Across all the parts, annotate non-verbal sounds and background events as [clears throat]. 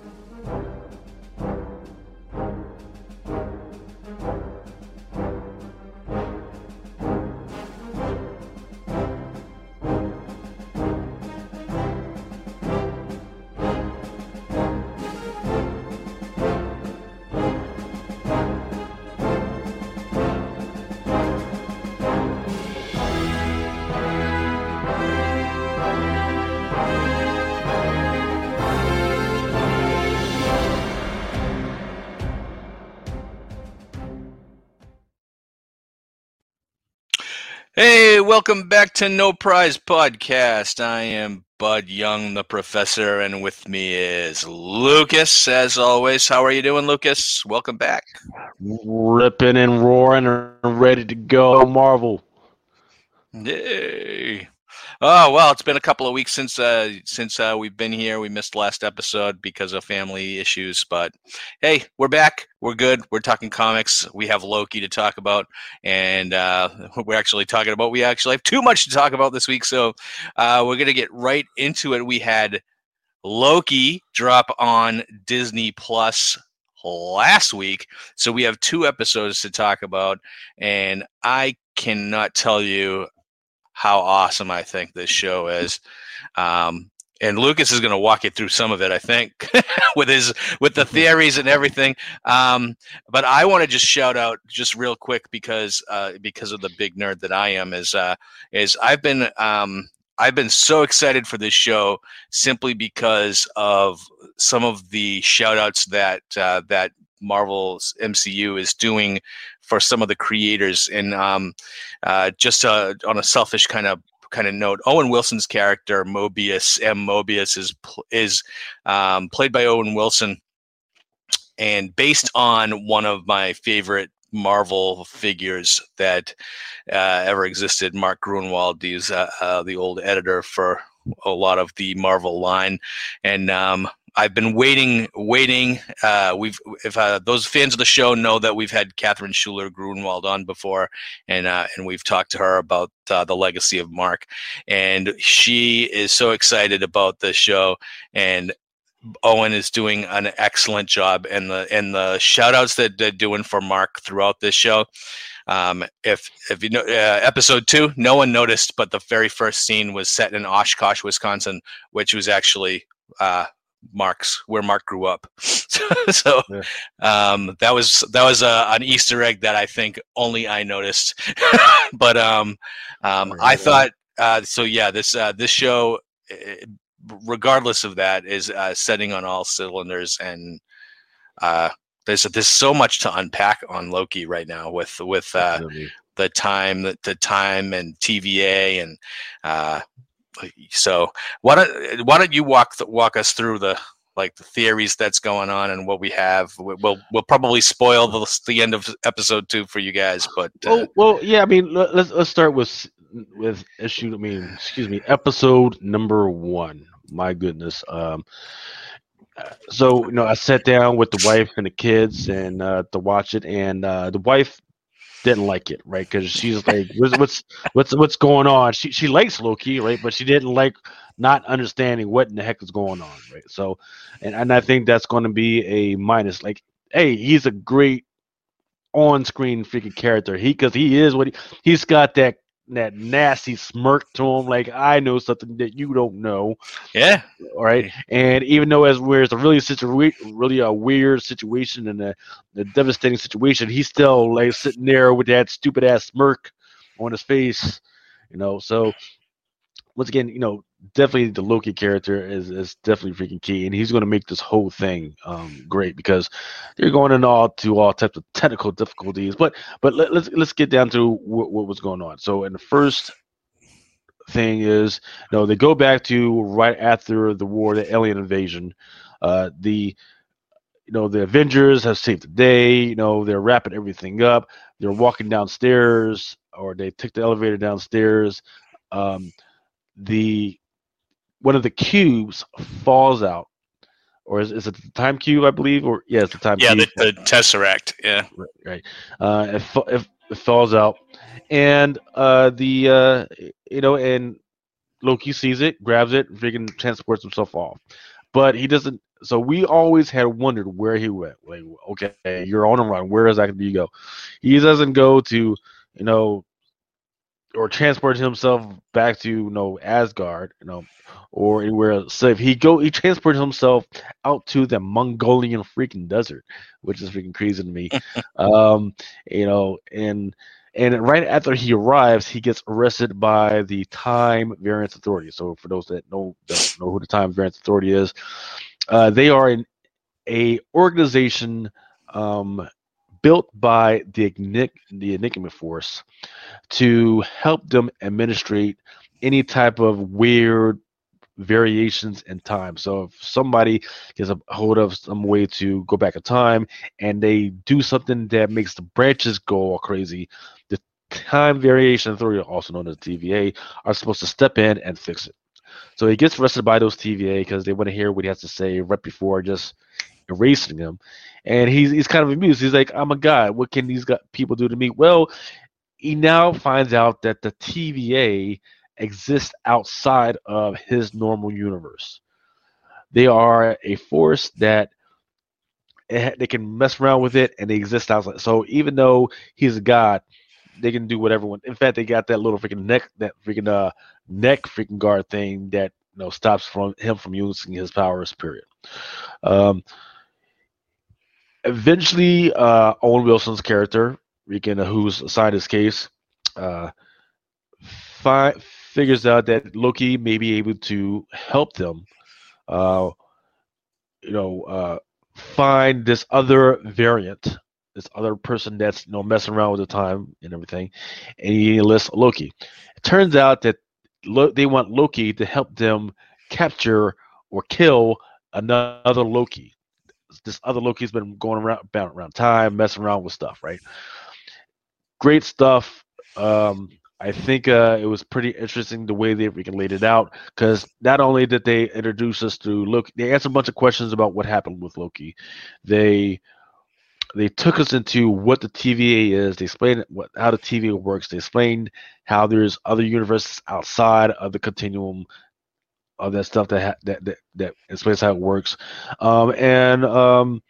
Hey, welcome back to No Prize Podcast. I am Bud Young, the professor, and with me is Lucas, as always. How are you doing, Lucas? Welcome back. Ripping and roaring and ready to go, Marvel. Yay. Oh well, it's been a couple of weeks since uh, since uh, we've been here. We missed last episode because of family issues, but hey, we're back. We're good. We're talking comics. We have Loki to talk about, and uh, [laughs] we're actually talking about. We actually have too much to talk about this week, so uh, we're gonna get right into it. We had Loki drop on Disney Plus last week, so we have two episodes to talk about, and I cannot tell you how awesome I think this show is. Um, and Lucas is going to walk you through some of it, I think, [laughs] with his with the theories and everything. Um, but I want to just shout out just real quick because uh, because of the big nerd that I am is uh, is I've been um, I've been so excited for this show simply because of some of the shout outs that uh, that Marvel's MCU is doing for some of the creators. And um, uh, just uh, on a selfish kind of kind of note, Owen Wilson's character Mobius M. Mobius is is um, played by Owen Wilson, and based on one of my favorite Marvel figures that uh, ever existed, Mark Gruenwald, he's uh, uh, the old editor for a lot of the Marvel line, and um, I've been waiting, waiting. Uh, we've if uh, those fans of the show know that we've had Catherine Schuller Gruenwald on before, and uh, and we've talked to her about uh, the legacy of Mark, and she is so excited about the show, and Owen is doing an excellent job, and the and the shout outs that they're doing for Mark throughout this show. Um, if if you know uh, episode two, no one noticed, but the very first scene was set in Oshkosh, Wisconsin, which was actually uh, Mark's where Mark grew up. [laughs] so yeah. um, that was that was a, an Easter egg that I think only I noticed. [laughs] but um, um, I thought uh, so. Yeah, this uh, this show, eh, regardless of that, is uh, setting on all cylinders, and uh, there's there's so much to unpack on Loki right now with with uh, the time the, the time and TVA and uh, so why don't why don't you walk walk us through the like the theories that's going on and what we have. We'll we'll probably spoil the, the end of episode two for you guys, but uh, oh well, yeah. I mean, let's let's start with with issue. I mean, excuse me, episode number one. My goodness. Um, so you know, I sat down with the wife and the kids and uh, to watch it, and uh, the wife didn't like it, right? Because she's [laughs] like, what's, what's what's what's going on? She she likes Loki, right? But she didn't like not understanding what in the heck is going on, right? So, and and I think that's going to be a minus. Like, hey, he's a great on-screen freaking character. He because he is what he he's got that that nasty smirk to him, like I know something that you don't know. Yeah. All right. And even though as where it's a really situation, really a weird situation and a, a, devastating situation, he's still like sitting there with that stupid ass smirk on his face. You know. So once again, you know, definitely the Loki character is, is definitely freaking key, and he's going to make this whole thing um, great because they're going into all to all types of technical difficulties. But but let, us let's, let's get down to what, what was going on. So in the first thing is, you know, they go back to right after the war, the alien invasion. Uh, the you know the Avengers have saved the day. You know they're wrapping everything up. They're walking downstairs, or they took the elevator downstairs. Um, the one of the cubes falls out, or is, is it the time cube? I believe, or yeah, it's the time. Yeah, cube. The, the tesseract. Yeah, right. right. Uh, it, it, it, falls out, and uh, the uh, you know, and Loki sees it, grabs it, freaking transports himself off. But he doesn't. so we always had wondered where he went. Like, okay, you're on a run. Where exactly do you go? He doesn't go to, you know, or transport himself back to you know Asgard, you know, or anywhere else. So if he go, he transports himself out to the Mongolian freaking desert, which is freaking crazy to me. [laughs] um, you know, and and right after he arrives, he gets arrested by the Time Variance Authority. So for those that know don't know who the Time Variance Authority is, uh, they are an a organization um, built by the, the Enigma Force to help them administrate any type of weird variations in time. So if somebody gets a hold of some way to go back in time and they do something that makes the branches go all crazy, the Time Variation Authority, also known as TVA, are supposed to step in and fix it. So he gets arrested by those TVA because they want to hear what he has to say right before just erasing him. And he's he's kind of amused. He's like, I'm a guy. What can these people do to me? Well, he now finds out that the TVA exists outside of his normal universe. They are a force that they can mess around with it and they exist outside. So even though he's a god, they can do whatever. In fact, they got that little freaking neck, that freaking uh neck freaking guard thing that you know stops from him from using his powers. Period. Um, eventually, uh, Owen Wilson's character, Rican, who's assigned his case, uh, fi- figures out that Loki may be able to help them, uh, you know, uh, find this other variant, this other person that's you know messing around with the time and everything, and he enlists Loki. It turns out that Lo- they want Loki to help them capture or kill another Loki. This other Loki's been going around around time, messing around with stuff, right? Great stuff. Um, I think uh, it was pretty interesting the way they freaking laid it out because not only did they introduce us to Loki, they answered a bunch of questions about what happened with Loki. They they took us into what the TVA is. They explained what how the TVA works. They explained how there's other universes outside of the continuum of that stuff that ha- that, that that explains how it works. Um, and um,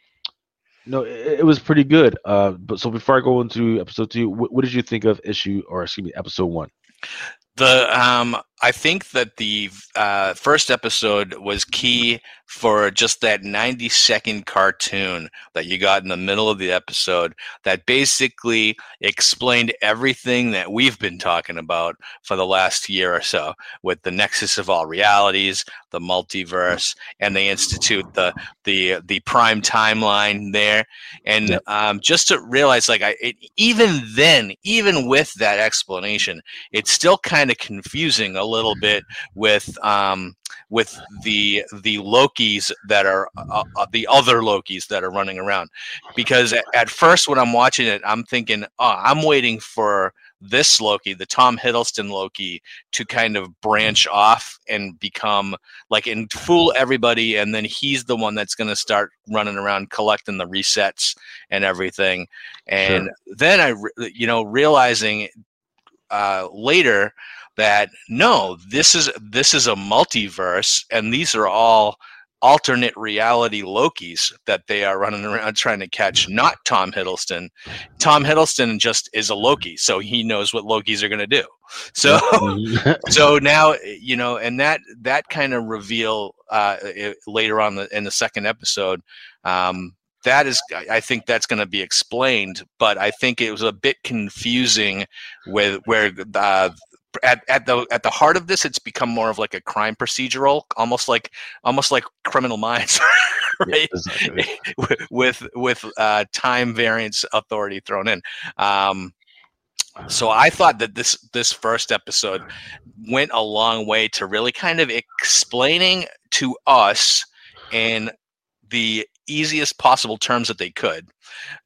no, it, it, was pretty good. Uh, but so before I go into episode two, what, what did you think of issue or excuse me, episode one? The um, I think that the uh, first episode was key for just that 90 second cartoon that you got in the middle of the episode that basically explained everything that we've been talking about for the last year or so with the nexus of all realities, the multiverse, and they institute the the the prime timeline there. And yep. um, just to realize, like, I it, even then, even with that explanation, it's still kind of confusing a little bit with um, with the the Lokis that are uh, uh, the other Lokis that are running around. Because at, at first, when I'm watching it, I'm thinking, oh, I'm waiting for this Loki, the Tom Hiddleston Loki, to kind of branch off and become like and fool everybody, and then he's the one that's going to start running around collecting the resets and everything. And sure. then I, you know, realizing uh, later that no, this is this is a multiverse, and these are all alternate reality Lokis that they are running around trying to catch, not Tom Hiddleston. Tom Hiddleston just is a Loki, so he knows what Lokis are going to do. So, [laughs] so now you know, and that that kind of reveal uh, later on the, in the second episode. Um, that is, I think that's going to be explained, but I think it was a bit confusing with where uh, at, at the at the heart of this, it's become more of like a crime procedural, almost like almost like Criminal Minds, [laughs] right? Yeah, exactly. [laughs] with with uh, time variance authority thrown in. Um, so I thought that this this first episode went a long way to really kind of explaining to us in the easiest possible terms that they could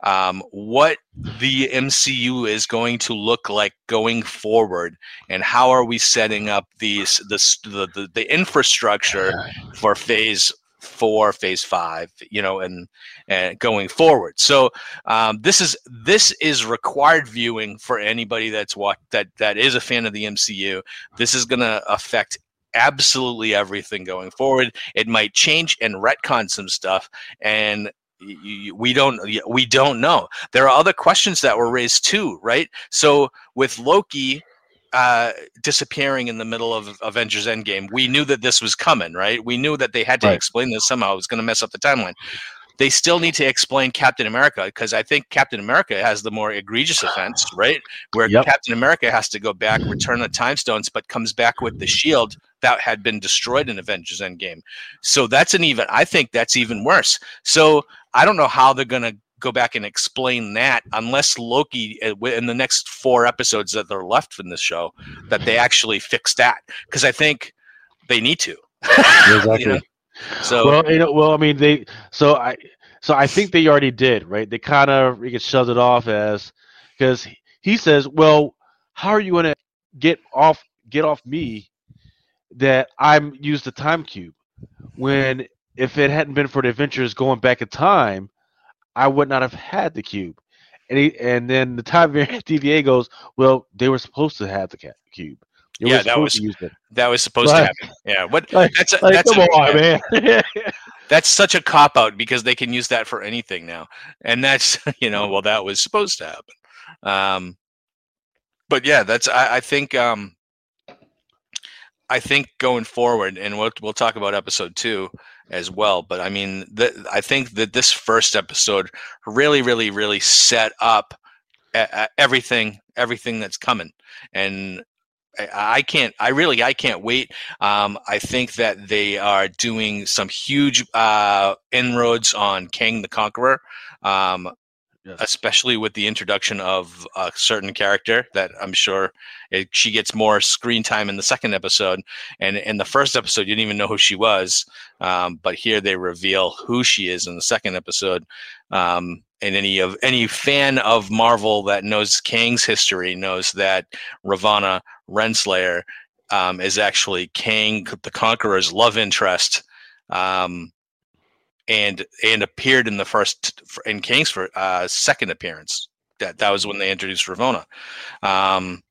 um, what the MCU is going to look like going forward, and how are we setting up these this the, the, the infrastructure for Phase Four, Phase Five, you know, and and going forward. So um, this is this is required viewing for anybody that's what that that is a fan of the MCU. This is going to affect absolutely everything going forward. It might change and retcon some stuff, and we don't we don't know. There are other questions that were raised too, right? So with Loki uh, disappearing in the middle of Avengers Endgame, we knew that this was coming, right? We knew that they had to right. explain this somehow. It was going to mess up the timeline they still need to explain Captain America because I think Captain America has the more egregious offense, right? Where yep. Captain America has to go back, return the time stones, but comes back with the shield that had been destroyed in Avengers Endgame. So that's an even. I think that's even worse. So I don't know how they're going to go back and explain that unless Loki uh, in the next four episodes that they're left in this show that they actually fix that because I think they need to. [laughs] Exactly. you know? So well, you know, well, I mean, they so I so I think they already did, right? They kind of get shoved it off as because he says, "Well, how are you going to get off get off me that I'm used the time cube when if it hadn't been for the Avengers going back in time, I would not have had the cube." And he, and then the time [laughs] TVA goes, "Well, they were supposed to have the cube." It yeah, was that was that was supposed to happen. Yeah, what? Like, that's a, like, that's come a, on, [laughs] man. [laughs] that's such a cop out because they can use that for anything now, and that's you know, well, that was supposed to happen. Um, but yeah, that's I, I think um, I think going forward, and we'll we'll talk about episode two as well. But I mean, the, I think that this first episode really, really, really set up everything everything that's coming and I can't. I really. I can't wait. Um, I think that they are doing some huge uh, inroads on Kang the Conqueror, um, yes. especially with the introduction of a certain character that I'm sure it, she gets more screen time in the second episode. And in the first episode, you didn't even know who she was, um, but here they reveal who she is in the second episode. Um, and any of any fan of Marvel that knows Kang's history knows that Ravonna Renslayer um, is actually Kang the Conqueror's love interest, um, and and appeared in the first in Kang's for, uh, second appearance. That that was when they introduced Ravonna. Um,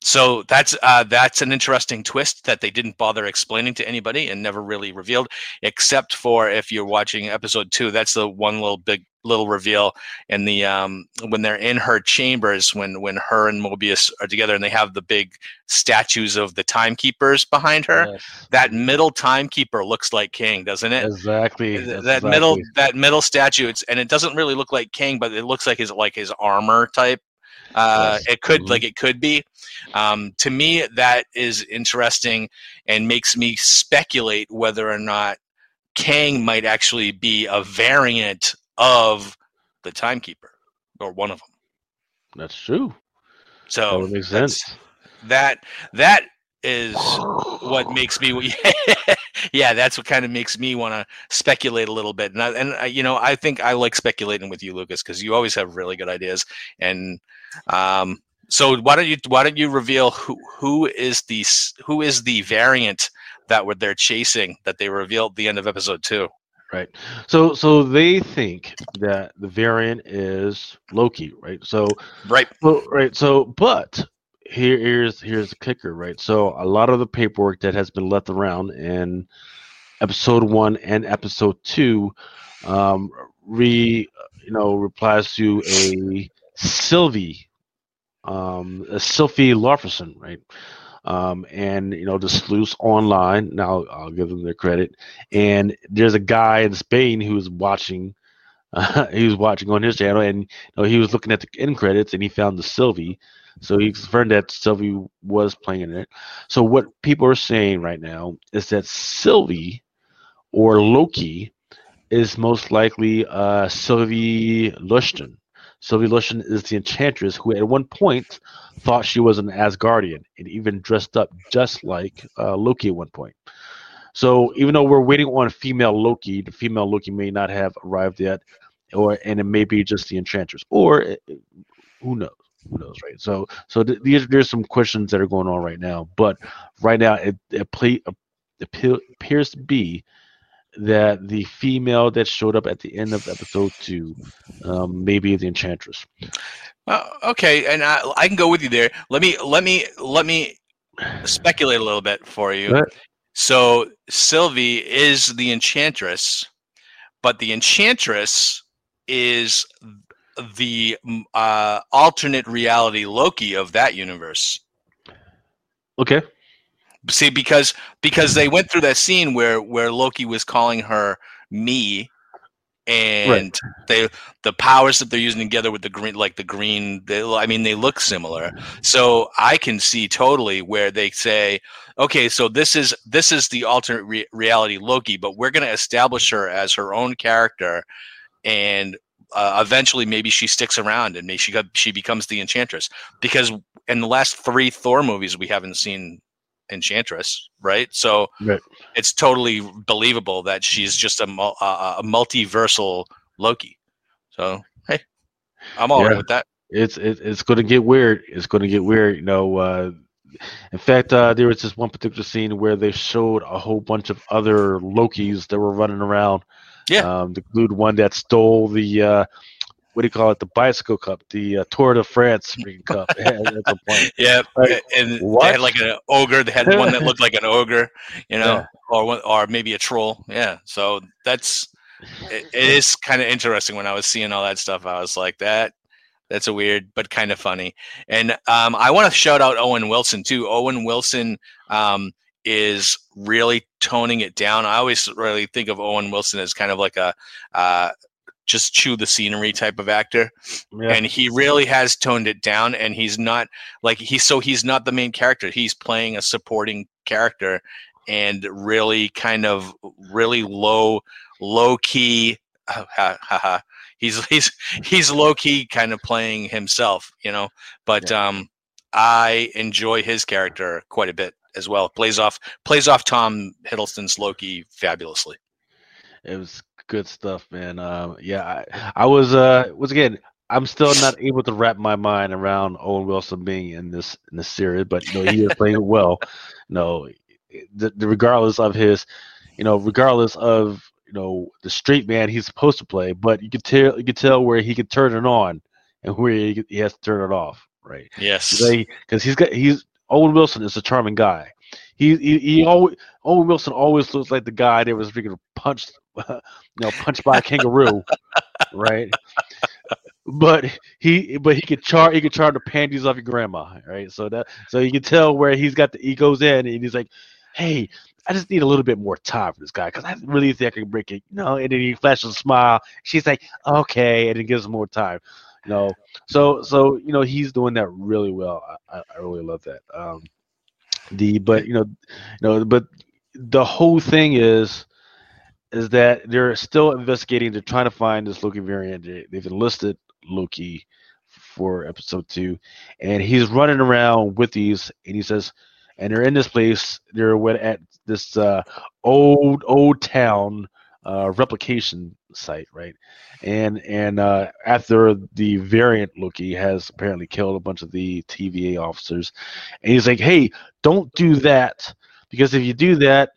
so that's uh, that's an interesting twist that they didn't bother explaining to anybody and never really revealed, except for if you're watching episode two. That's the one little big little reveal in the um, when they're in her chambers when when her and Mobius are together and they have the big statues of the timekeepers behind her. Yes. That middle timekeeper looks like Kang, doesn't it? Exactly. That exactly. middle that middle statue. It's and it doesn't really look like Kang, but it looks like his like his armor type. Uh, yes. It could mm-hmm. like it could be. Um, to me, that is interesting and makes me speculate whether or not Kang might actually be a variant of the timekeeper or one of them. That's true. So that makes sense. That that is [sighs] what makes me [laughs] yeah that's what kind of makes me want to speculate a little bit and I, and I, you know i think i like speculating with you lucas because you always have really good ideas and um so why don't you why don't you reveal who who is the who is the variant that were they're chasing that they revealed at the end of episode two? Right. So so they think that the variant is loki right? So right. so, right so but here, here's here's the kicker right so a lot of the paperwork that has been left around in episode one and episode two um re you know replies to a sylvie um sylvie Laufeyson, right um, and you know the sleuths online. Now I'll give them their credit. And there's a guy in Spain who's watching. Uh, [laughs] he was watching on his channel, and you know, he was looking at the end credits, and he found the Sylvie. So he confirmed that Sylvie was playing in it. So what people are saying right now is that Sylvie or Loki is most likely uh, Sylvie Lushton. Sylvie Lushton is the enchantress who, at one point, thought she was an Asgardian and even dressed up just like uh, Loki at one point. So, even though we're waiting on female Loki, the female Loki may not have arrived yet, or and it may be just the enchantress, or uh, who knows? Who knows, right? So, so th- these there's some questions that are going on right now, but right now it it, play, it appears to be that the female that showed up at the end of episode two um, may be the enchantress. Uh, okay, and I, I, can go with you there. Let me let me let me speculate a little bit for you. So Sylvie is the enchantress, but the enchantress is the mm, uh, alternate reality Loki of that universe. Okay. See, because because they went through that scene where where Loki was calling her me, and Right. they the powers that they're using together with the green, like the green. They, I mean, they look similar. So I can see totally where they say, okay, so this is this is the alternate re- reality Loki, but we're going to establish her as her own character, and uh, eventually maybe she sticks around and maybe she got, she becomes the Enchantress because in the last three Thor movies we haven't seen Enchantress, right? So Right. it's totally believable that she's just a, a, a multiversal Loki. So hey, I'm all right Yeah. with that. It's it, it's going to get weird. It's going to get weird. You know. Uh, in fact, uh, there was this one particular scene where they showed a whole bunch of other Lokis that were running around. Yeah. Um, to include one that stole the uh, what do you call it? The bicycle cup, the uh, Tour de France cup. [laughs] at some point. Yeah, Like, and they had like an ogre. They had one that looked like an ogre, you know, Yeah. or one, or maybe a troll. Yeah, so that's it, it is kind of interesting. When I was seeing all that stuff, I was like, that that's a weird but kind of funny. And um, I want to shout out Owen Wilson too. Owen Wilson um, is really toning it down. I always really think of Owen Wilson as kind of like a uh, just chew the scenery type of actor. Yeah. and he really has toned it down and he's not like he's so he's not the main character. He's playing a supporting character and really kind of really low low key [laughs] [laughs] he's he's he's low key kind of playing himself you know? But um i enjoy his character quite a bit as well plays off plays off tom hiddleston's loki fabulously It was good stuff, man. Um, yeah, I, I was uh, once again, I'm still not [laughs] able to wrap my mind around Owen Wilson being in this in this series, but you know he is [laughs] playing well. You know, the, the, regardless of his, you know, regardless of you know the straight man he's supposed to play, but you could tell you could tell where he could turn it on and where he, he has to turn it off, right? yes because he's got he's Owen Wilson is a charming guy. He he, he always Owen Wilson always looks like the guy that was freaking punched, [laughs] you know, punched by a kangaroo, [laughs] right? But he but he could char he could charm the panties off your grandma, right? So that so you can tell where he's got the he goes in and he's like, hey. I just need a little bit more time for this guy because I really think I can break it. You know, and then he flashes a smile. She's like, okay, and he gives him more time. Know, so so you know he's doing that really well. I, I, really love that. Um, the but you know, you know, but the whole thing is is that they're still investigating. They're trying to find this Loki variant. They, they've enlisted Loki for episode two, and he's running around with these, and he says, and they're in this place. They're at this uh, old old town uh, replication site, right? And and uh, after the variant Loki has apparently killed a bunch of the TVA officers, and he's like, "Hey, don't do that because if you do that,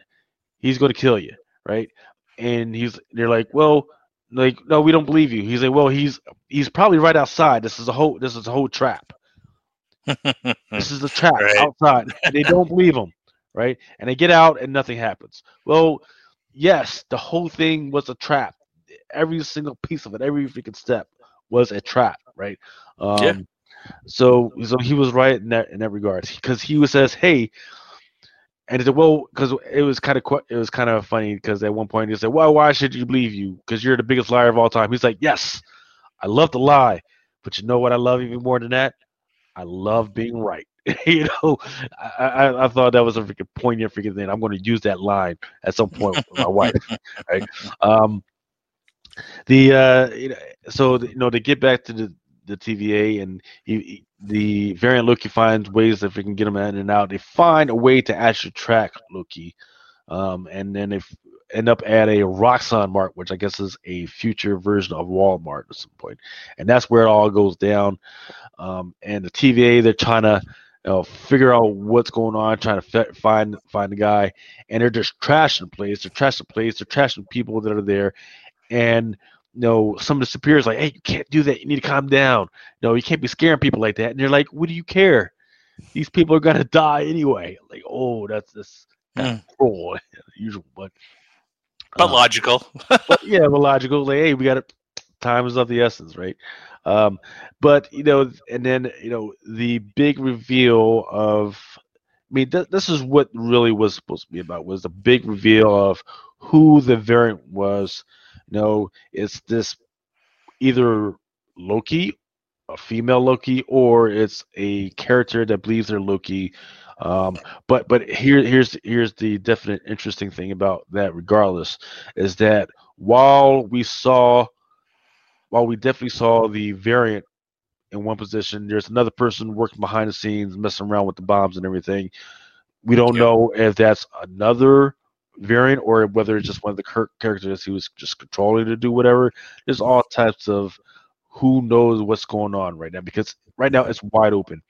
he's going to kill you, right?" And he's they're like, "Well." Like no, we don't believe you. He's like, well, he's he's probably right outside. This is a whole this is a whole trap. [laughs] This is a trap Right. outside. And they don't believe him, right? And they get out and nothing happens. Well, yes, the whole thing was a trap. Every single piece of it, every freaking step was a trap, right? Um, Yeah. So, so he was right in that in that regard because he was says, "Hey," and he said, "Well," because it was kind of it was kind of funny because at one point he said, "Why why should you believe you? Because you're the biggest liar of all time." He's like, "Yes, I love to lie, but you know what I love even more than that? I love being right." [laughs] you know, I, I I thought that was a freaking poignant freaking thing. I'm going to use that line at some point with my wife, [laughs] right? Um, the uh, you know, so you know to get back to the the TVA and he, he- the variant Loki finds ways that we can get him in and out. They find a way to actually track Loki, um, and then they end up at a Roxxon Mart, which I guess is a future version of Walmart at some point, and that's where it all goes down. Um, and the TVA they're trying to you know, figure out what's going on, trying to fi- find find the guy, and they're just trashing the place. They're trashing the place. They're trashing people that are there, and you know, some of the superiors like, hey, you can't do that. You need to calm down. No, you can't be scaring people like that. And they're like, what do you care? These people are gonna die anyway. Like, oh, that's this Kind of usual, but but uh, logical. [laughs] but yeah, but logical. Like, hey, we got it. Time is of the essence, right? Um, but you know, and then you know, the big reveal of. I mean, th- this is what really was supposed to be about was the big reveal of who the variant was. You know, it's this either Loki, a female Loki, or it's a character that believes they're Loki. Um, but but here here's here's the definite interesting thing about that. Regardless, is that while we saw, while we definitely saw the variant in one position, there's another person working behind the scenes, messing around with the bombs and everything. We don't Yep. know if that's another variant or whether it's just one of the characters he was just controlling to do whatever. There's all types of who knows what's going on right now because right now it's wide open.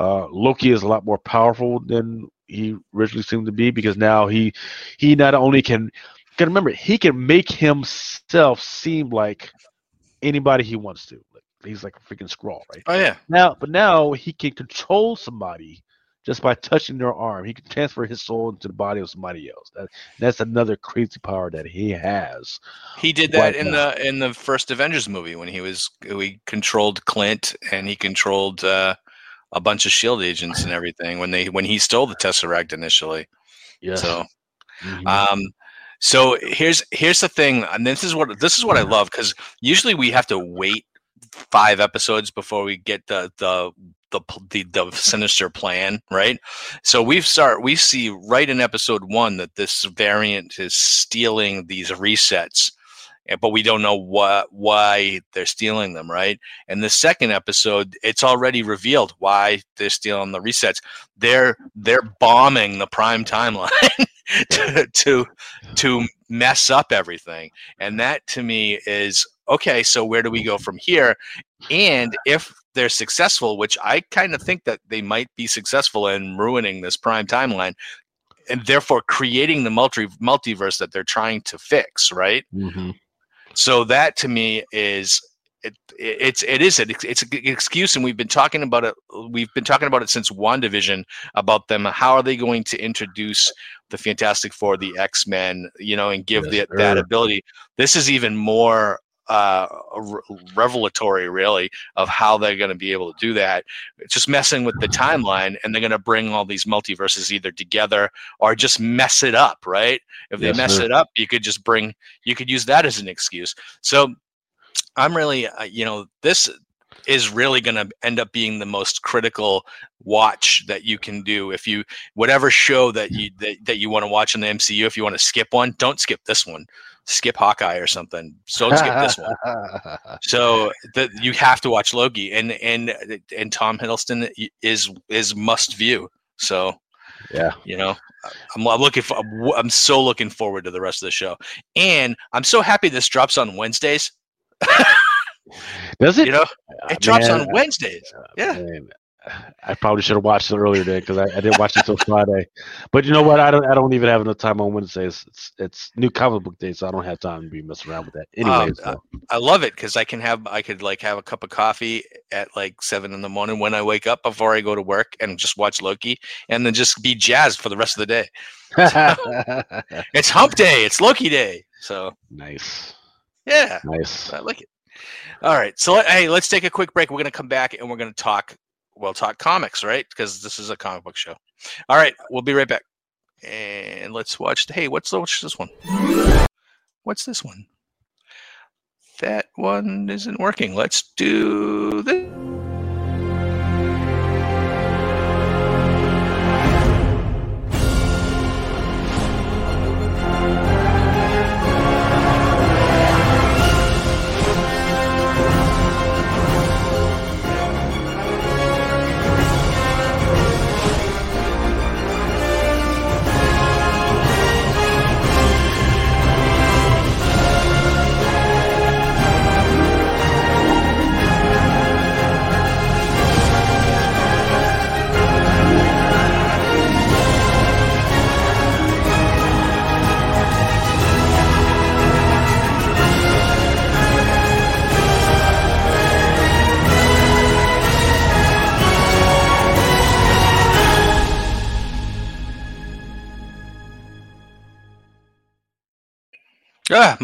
Uh, Loki is a lot more powerful than he originally seemed to be because now he he not only can can remember he can make himself seem like anybody he wants to. Like, he's like a freaking Skrull, right? Oh yeah. Now, but now he can control somebody just by touching their arm. He can transfer his soul into the body of somebody else. That, that's another crazy power that he has. He did that Right in now. the in the first Avengers movie when he was he controlled Clint and he controlled uh, a bunch of Shield agents and everything when they when he stole the Tesseract initially. Yeah. So Mhm. um so here's here's the thing and this is what this is what I love cuz usually we have to wait 5 episodes before we get the the the, the the sinister plan, right? So we've start we see right in episode 1 that this variant is stealing these resets but we don't know what why they're stealing them, right? And the second episode, it's already revealed why they're stealing the resets. They're they're bombing the prime timeline [laughs] to, to to mess up everything, and that to me is okay. So where do we go from here? And if they're successful, which I kind of think that they might be successful in ruining this prime timeline, and therefore creating the multi multiverse that they're trying to fix, right? Mhm. So that to me is it, it's it is it, it's an excuse, and we've been talking about it. We've been talking about it since Wandavision about them. How are they going to introduce the Fantastic Four, the X Men, you know, and give Yes, the, that ability? This is even more uh revelatory really of how they're going to be able to do that. It's just messing with the timeline and they're going to bring all these multiverses either together or just mess it up right? If they Yes, mess sir. it up you could just bring you could use that as an excuse. So i'm really uh, you know this is really going to end up being the most critical watch that you can do. If you whatever show that you that, that you want to watch in the mcu if you want to skip one don't skip this one skip hawkeye or something so don't skip this one [laughs] so that you have to watch Loki, and and and Tom Hiddleston is is must view. So yeah. you know, I'm, I'm looking for. I'm so looking forward to the rest of the show, and I'm so happy this drops on Wednesdays. [laughs] Does it? You know, it ah, drops Man, on Wednesdays. Ah, yeah. man, I probably should have watched it earlier today because I, I didn't watch it till Friday. But you know what? I don't. I don't even have enough time on Wednesdays. It's it's new comic book day, so I don't have time to be messing around with that. Anyways, uh, though. I love it because I can have I could like have a cup of coffee at like seven in the morning when I wake up before I go to work and just watch Loki and then just be jazzed for the rest of the day. [laughs] It's Hump Day. It's Loki Day. So nice, yeah. nice. I like it. All right. So hey, let's take a quick break. We're going to come back and we're going to talk. Well, talk comics, right? Because this is a comic book show. All right. We'll be right back. And let's watch. Hey, what's what's this one? What's this one? That one isn't working. Let's do this.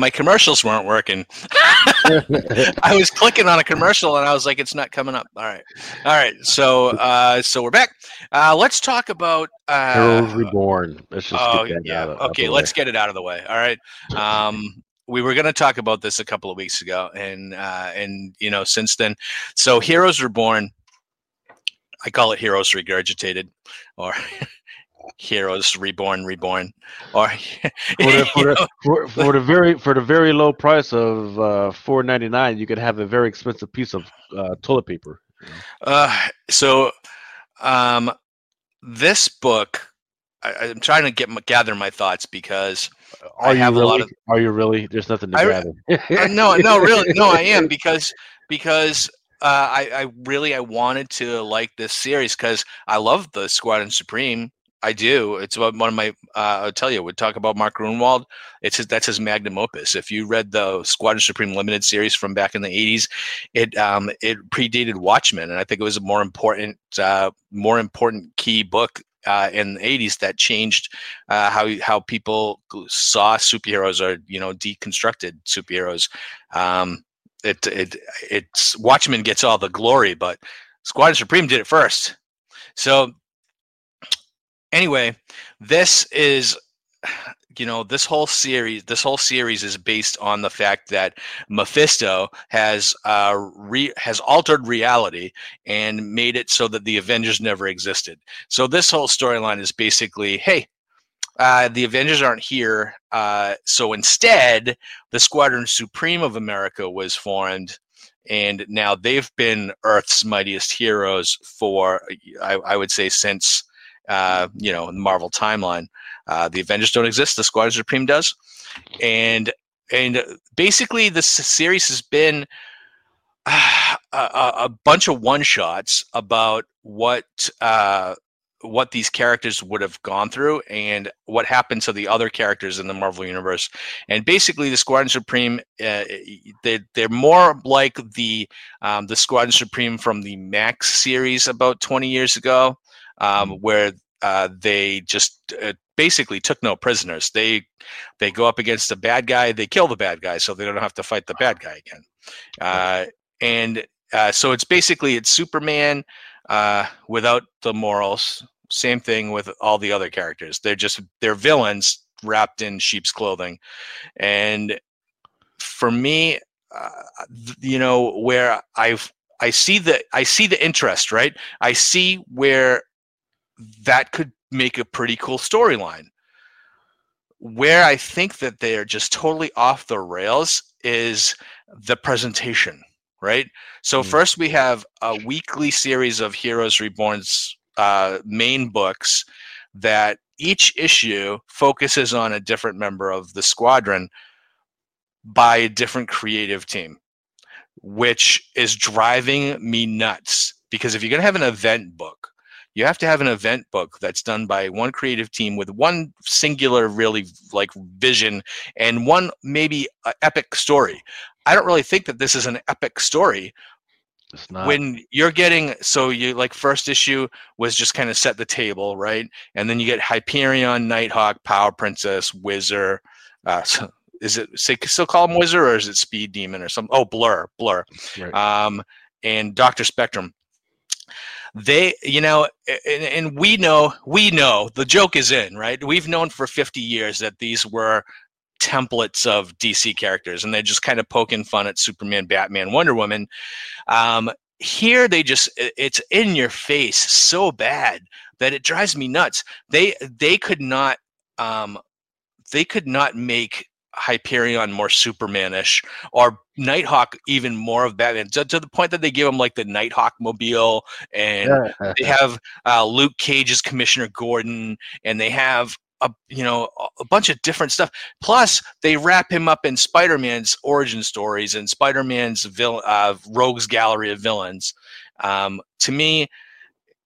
My commercials weren't working. [laughs] I was clicking on a commercial and I was like, it's not coming up. All right, all right. So, uh, so we're back. Uh, let's talk about uh, Heroes Reborn. Let's just oh get that yeah. out of, okay, let's way. get it out of the way. All right. Um, we were going to talk about this a couple of weeks ago, and uh, and you know since then, so Heroes Reborn. I call it Heroes Regurgitated, or [laughs] Heroes Reborn, Reborn, or [laughs] for the, for, the, for, for the very for the very low price of uh, four ninety nine, you could have a very expensive piece of uh, toilet paper. Uh, so, um, this book, I, I'm trying to get my, gather my thoughts because Are I you have a really? lot of- Are you really? There's nothing to I- gather. [laughs] uh, no, no, really, no, I am because because uh, I, I really I wanted to like this series because I love the Squadron Supreme. I do. It's about one of my. Uh, I'll tell you. We talk about Mark Gruenwald. It's his, that's his magnum opus. If you read the Squadron Supreme limited series from back in the '80s, it um, it predated Watchmen, and I think it was a more important uh, more important key book uh, in the '80s that changed uh, how how people saw superheroes or you know deconstructed superheroes. Um, it it it's Watchmen gets all the glory, but Squadron Supreme did it first. So anyway, this is you know this whole series this whole series is based on the fact that Mephisto has uh re- has altered reality and made it so that the Avengers never existed. So this whole storyline is basically hey uh, the Avengers aren't here. Uh, so instead, the Squadron Supreme of America was formed, and now they've been Earth's mightiest heroes for, I, I would say, since uh, you know the Marvel timeline. Uh, the Avengers don't exist; the Squadron Supreme does, and and basically this series has been [sighs] a, a a bunch of one shots about what uh, what these characters would have gone through and what happened to the other characters in the Marvel universe. And basically, the Squadron Supreme, uh, they they're more like the um, the Squadron Supreme from the Max series about twenty years ago, um, where uh, they just uh, basically took no prisoners. They they go up against a bad guy, they kill the bad guy, so they don't have to fight the bad guy again. Uh, and uh, so it's basically it's Superman uh, without the morals. Same thing with all the other characters. They're just they're villains wrapped in sheep's clothing, and for me, uh, you know, where I've I see the I see the interest, right? I see where that could make a pretty cool storyline. Where I think that they are just totally off the rails is the presentation, right? So Mm. first we have a weekly series of Heroes Reborn's uh, main books that each issue focuses on a different member of the squadron by a different creative team, which is driving me nuts. Because if you're going to have an event book, you have to have an event book that's done by one creative team with one singular, really like vision and one maybe uh, epic story. I don't really think that this is an epic story It's not. when you're getting so you like first issue was just kind of set the table right and then you get hyperion nighthawk power princess whizzer uh, so is it say, still call him whizzer or is it speed demon or something oh blur blur Right. um, and dr spectrum they you know and, and we know we know the joke is in right? We've known for 50 years that these were templates of dc characters and they're just kind of poking fun at superman batman wonder woman. Um, here they just—it's in your face so bad that it drives me nuts. They they could not um, they could not make Hyperion more Supermanish or Nighthawk even more of Batman to, to the point that they give him like the Nighthawk mobile and Yeah. they have uh, Luke Cage's Commissioner Gordon, and they have a you know a bunch of different stuff. Plus, they wrap him up in Spider-Man's origin stories and Spider-Man's vil- uh, rogues gallery of villains. Um, to me,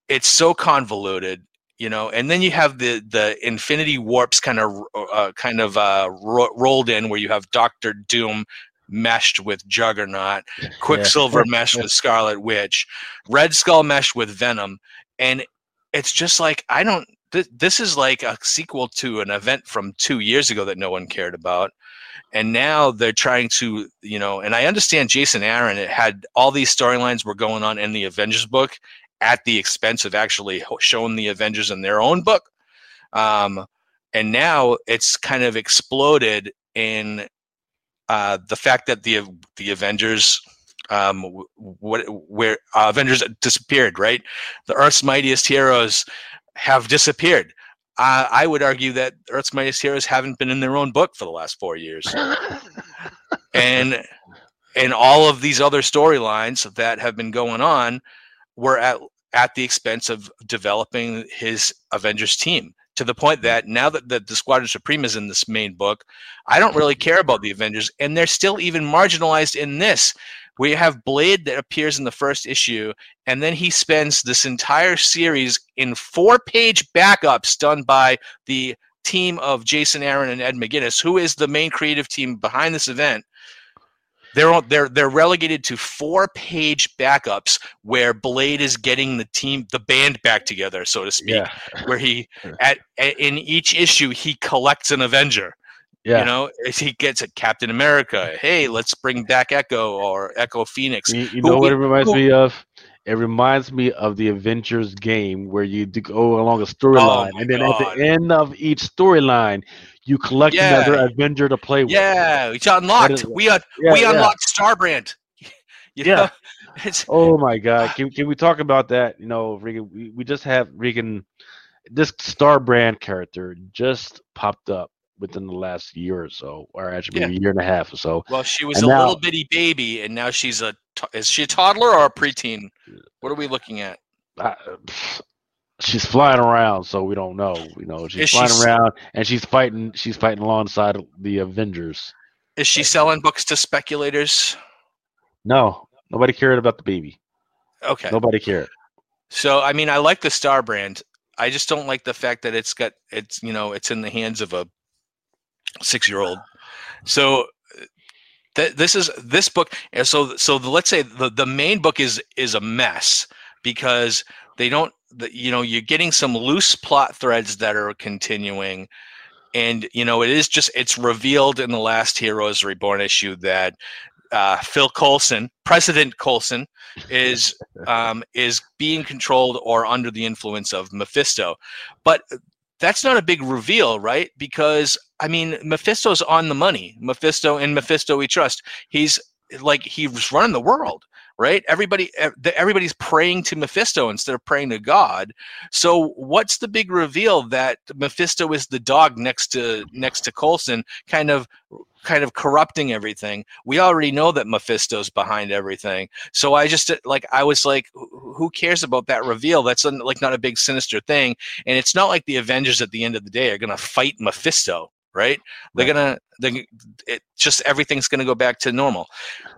it's so convoluted, you know. And then you have the the Infinity Warps kind of uh, kind of uh, ro- rolled in, where you have Doctor Doom meshed with Juggernaut, [laughs] Quicksilver [laughs] meshed with Scarlet Witch, Red Skull meshed with Venom, and it's just like I don't. Th- this is like a sequel to an event from two years ago that no one cared about, and now they're trying to you know and i understand jason aaron it had all these storylines were going on in the avengers book at the expense of actually showing the avengers in their own book. Um, and now it's kind of exploded in uh, the fact that the the avengers um, what where uh, avengers disappeared right? The earth's mightiest heroes have disappeared. Uh, I would argue that Earth's Mightiest Heroes haven't been in their own book for the last four years, [laughs] and and all of these other storylines that have been going on were at at the expense of developing his Avengers team to the point that now that the, the Squadron Supreme is in this main book, I don't really care about the Avengers, and they're still even marginalized in this. We have Blade that appears in the first issue, and then he spends this entire series in four page backups done by the team of Jason Aaron and Ed McGuinness, who is the main creative team behind this event. They're they're they're relegated to four page backups where Blade is getting the team the band back together, so to speak. Yeah. Where he [laughs] at, at in each issue he collects an Avenger. Yeah. You know, if he gets a Captain America, hey, let's bring back Echo or Echo Phoenix. You, you know what we- it reminds who- me of? It reminds me of the Avengers game where you go along a storyline, Oh and then at the end of each storyline, you collect Yeah. another Avenger to play with. Yeah, it's unlocked. we un- Yeah, we yeah. unlocked Starbrand. [laughs] You Yeah. know? Oh my God! [laughs] Can can we talk about that? You know, Regan, we, we just have Regan. This Star Brand character just popped up within the last year or so, or actually maybe a year and a half or so. well, she was And a now- little bitty baby, and now she's a. Is she a toddler or a preteen? What are we looking at? I, she's flying around, so we don't know. You know, she's Is flying around and she's fighting. She's fighting alongside the Avengers. Is she selling books to speculators? No, nobody cared about the baby. Okay. Nobody cared. So I mean, I like the Star brand. I just don't like the fact that it's got it's you know it's in the hands of a six year old. So th- this is this book. and So so the, let's say the the main book is is a mess because they don't. The, you know, you're getting some loose plot threads that are continuing. And you know, it is just it's revealed in the last Heroes Reborn issue that uh, Phil Coulson, President Coulson, is [laughs] um, is being controlled or under the influence of Mephisto. But that's not a big reveal, right? Because I mean, Mephisto's on the money. Mephisto and Mephisto we trust. He's like he's running the world, right? Everybody, eh, everybody's praying to Mephisto instead of praying to God. So, what's the big reveal that Mephisto is the dog next to next to Coulson, kind of kind of corrupting everything? We already know that Mephisto's behind everything. So I just eh, like I was like, who cares about that reveal? That's like not a big sinister thing, and it's not like the Avengers at the end of the day are gonna fight Mephisto, right? They're Right. gonna they it just everything's gonna go back to normal.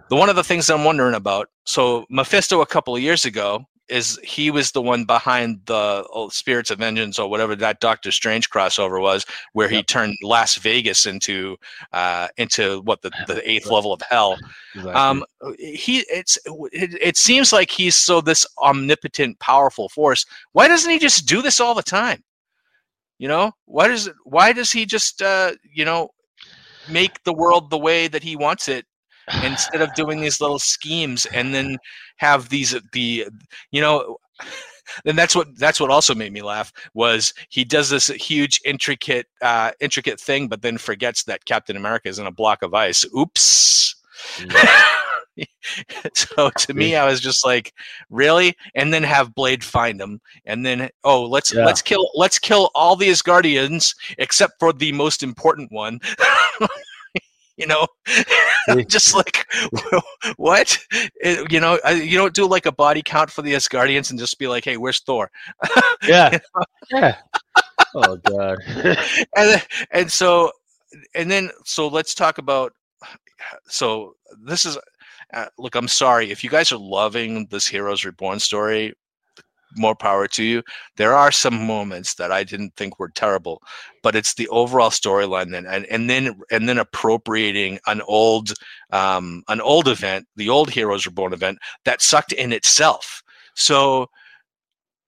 The one of the things I'm wondering about, so Mephisto a couple of years ago is he was the one behind the oh, Spirits of Vengeance or whatever that Doctor Strange crossover was, where he Yep. turned Las Vegas into uh, into what the, the [laughs] eighth level of hell. Exactly. Um, he it's it, it seems like he's so this omnipotent, powerful force. Why doesn't he just do this all the time? You know, why does why does he just uh, you know make the world the way that he wants it instead of doing these little schemes and then have these the you know and that's what that's what also made me laugh was he does this huge intricate uh intricate thing but then forgets that captain america is in a block of ice. Oops. [laughs] So to me i was just like really? And then have blade find him and then oh let's Yeah. let's kill let's kill all these guardians except for the most important one [laughs] you know? [laughs] Just like [laughs] what? It- you know I- you don't do like a body count for the Asgardians and just be like hey where's thor? [laughs] Yeah, yeah. Oh God. and and so and then so let's talk about so this is uh, look i'm sorry. If you guys are loving this heroes reborn story more power to you. There are some moments that i didn't think were terrible but it's the overall storyline then and, and then and then appropriating an old um an old event the old heroes reborn event that sucked in itself. So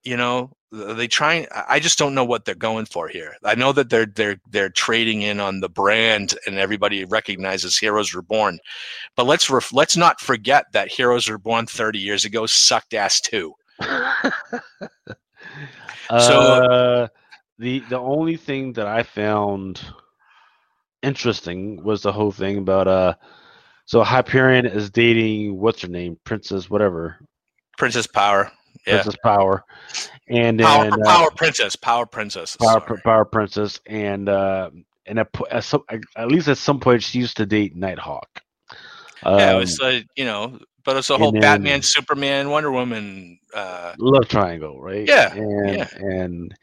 you know they trying i just don't know what they're going for here. I know that they're they're they're trading in on the brand and everybody recognizes heroes reborn but let's ref, let's not forget that heroes reborn 30 years ago sucked ass too [laughs] [laughs] so uh, the the only thing that i found interesting was the whole thing about uh so hyperion is dating what's her name? Princess whatever. Princess power. Yeah. Princess Power, and Power, then, uh, Power Princess, Power Princess, Power, Power Princess, and uh, and at, at, some, at least at some point she used to date Nighthawk. Um, yeah, it was uh, you know, but it's a whole then, Batman, Superman, Wonder Woman uh, love triangle, right? Yeah, and yeah. and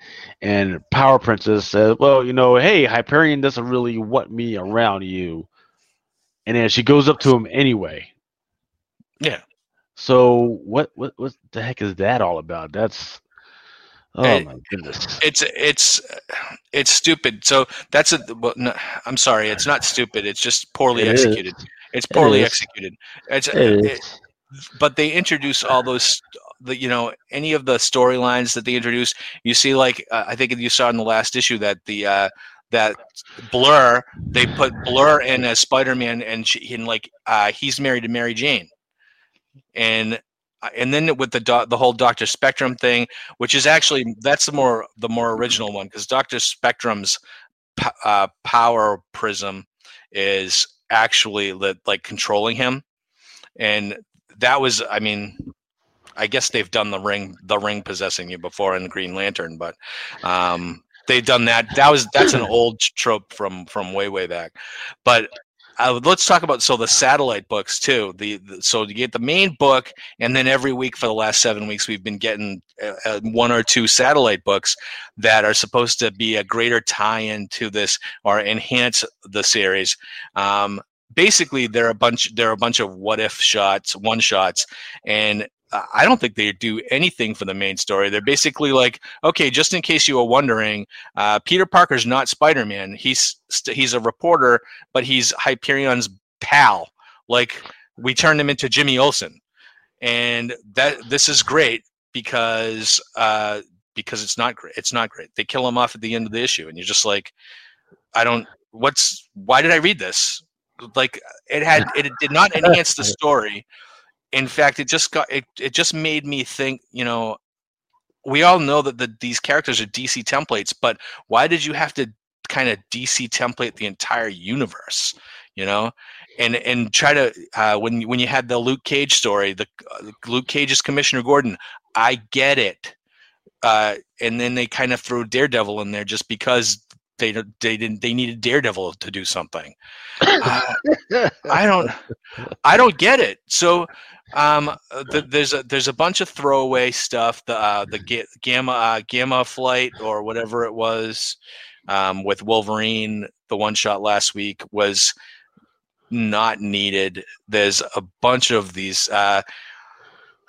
and Power Princess says, "Well, you know, hey, Hyperion doesn't really want me around you," and then she goes up to him anyway. Yeah. So what what what the heck is that all about? That's oh it, my goodness. It's it's it's stupid. So that's a well, no, I'm sorry, it's not stupid. It's just poorly it executed. Is. It's poorly it executed. It's it it, but they introduce all those the you know any of the storylines that they introduce. You see, like uh, I think you saw in the last issue that the uh, that Blur they put Blur in as Spider Man, and she and like uh, he's married to Mary Jane and uh, and then with the do- the whole Doctor Spectrum thing, which is actually that's the more the more original one because Doctor Spectrum's p- uh, power prism is actually like controlling him, and that was I mean. I guess they've done the ring, the ring possessing you before in Green Lantern, but um, they've done that. That was that's an old trope from from way way back. But uh, let's talk about so the satellite books too. The, the, so you get the main book, and then every week for the last seven weeks, we've been getting uh, uh, one or two satellite books that are supposed to be a greater tie-in to this or enhance the series. Um, basically, they're a bunch. They're a bunch of what if shots, one shots, and I don't think they do anything for the main story. They're basically like, okay, just in case you were wondering, uh, Peter Parker's not Spider Man. He's st- he's a reporter, but he's Hyperion's pal. Like we turned him into Jimmy Olsen, and that this is great because uh, because it's not great. It's not great. They kill him off at the end of the issue, and you're just like, I don't. What's why did I read this? Like it had it did not enhance the [laughs] story in fact, it just got it. It just made me think. You know, we all know that the, these characters are DC templates, but why did you have to kind of DC template the entire universe? You know, and and try to uh, when when you had the Luke Cage story, the uh, Luke Cage's Commissioner Gordon. I get it, uh, and then they kind of threw Daredevil in there just because they they didn't they needed Daredevil to do something. Uh, [laughs] I don't I don't get it. So um, the, there's a there's a bunch of throwaway stuff. The uh, the ga- gamma uh, gamma flight or whatever it was um, with Wolverine, the one shot last week was not needed. There's a bunch of these. Uh,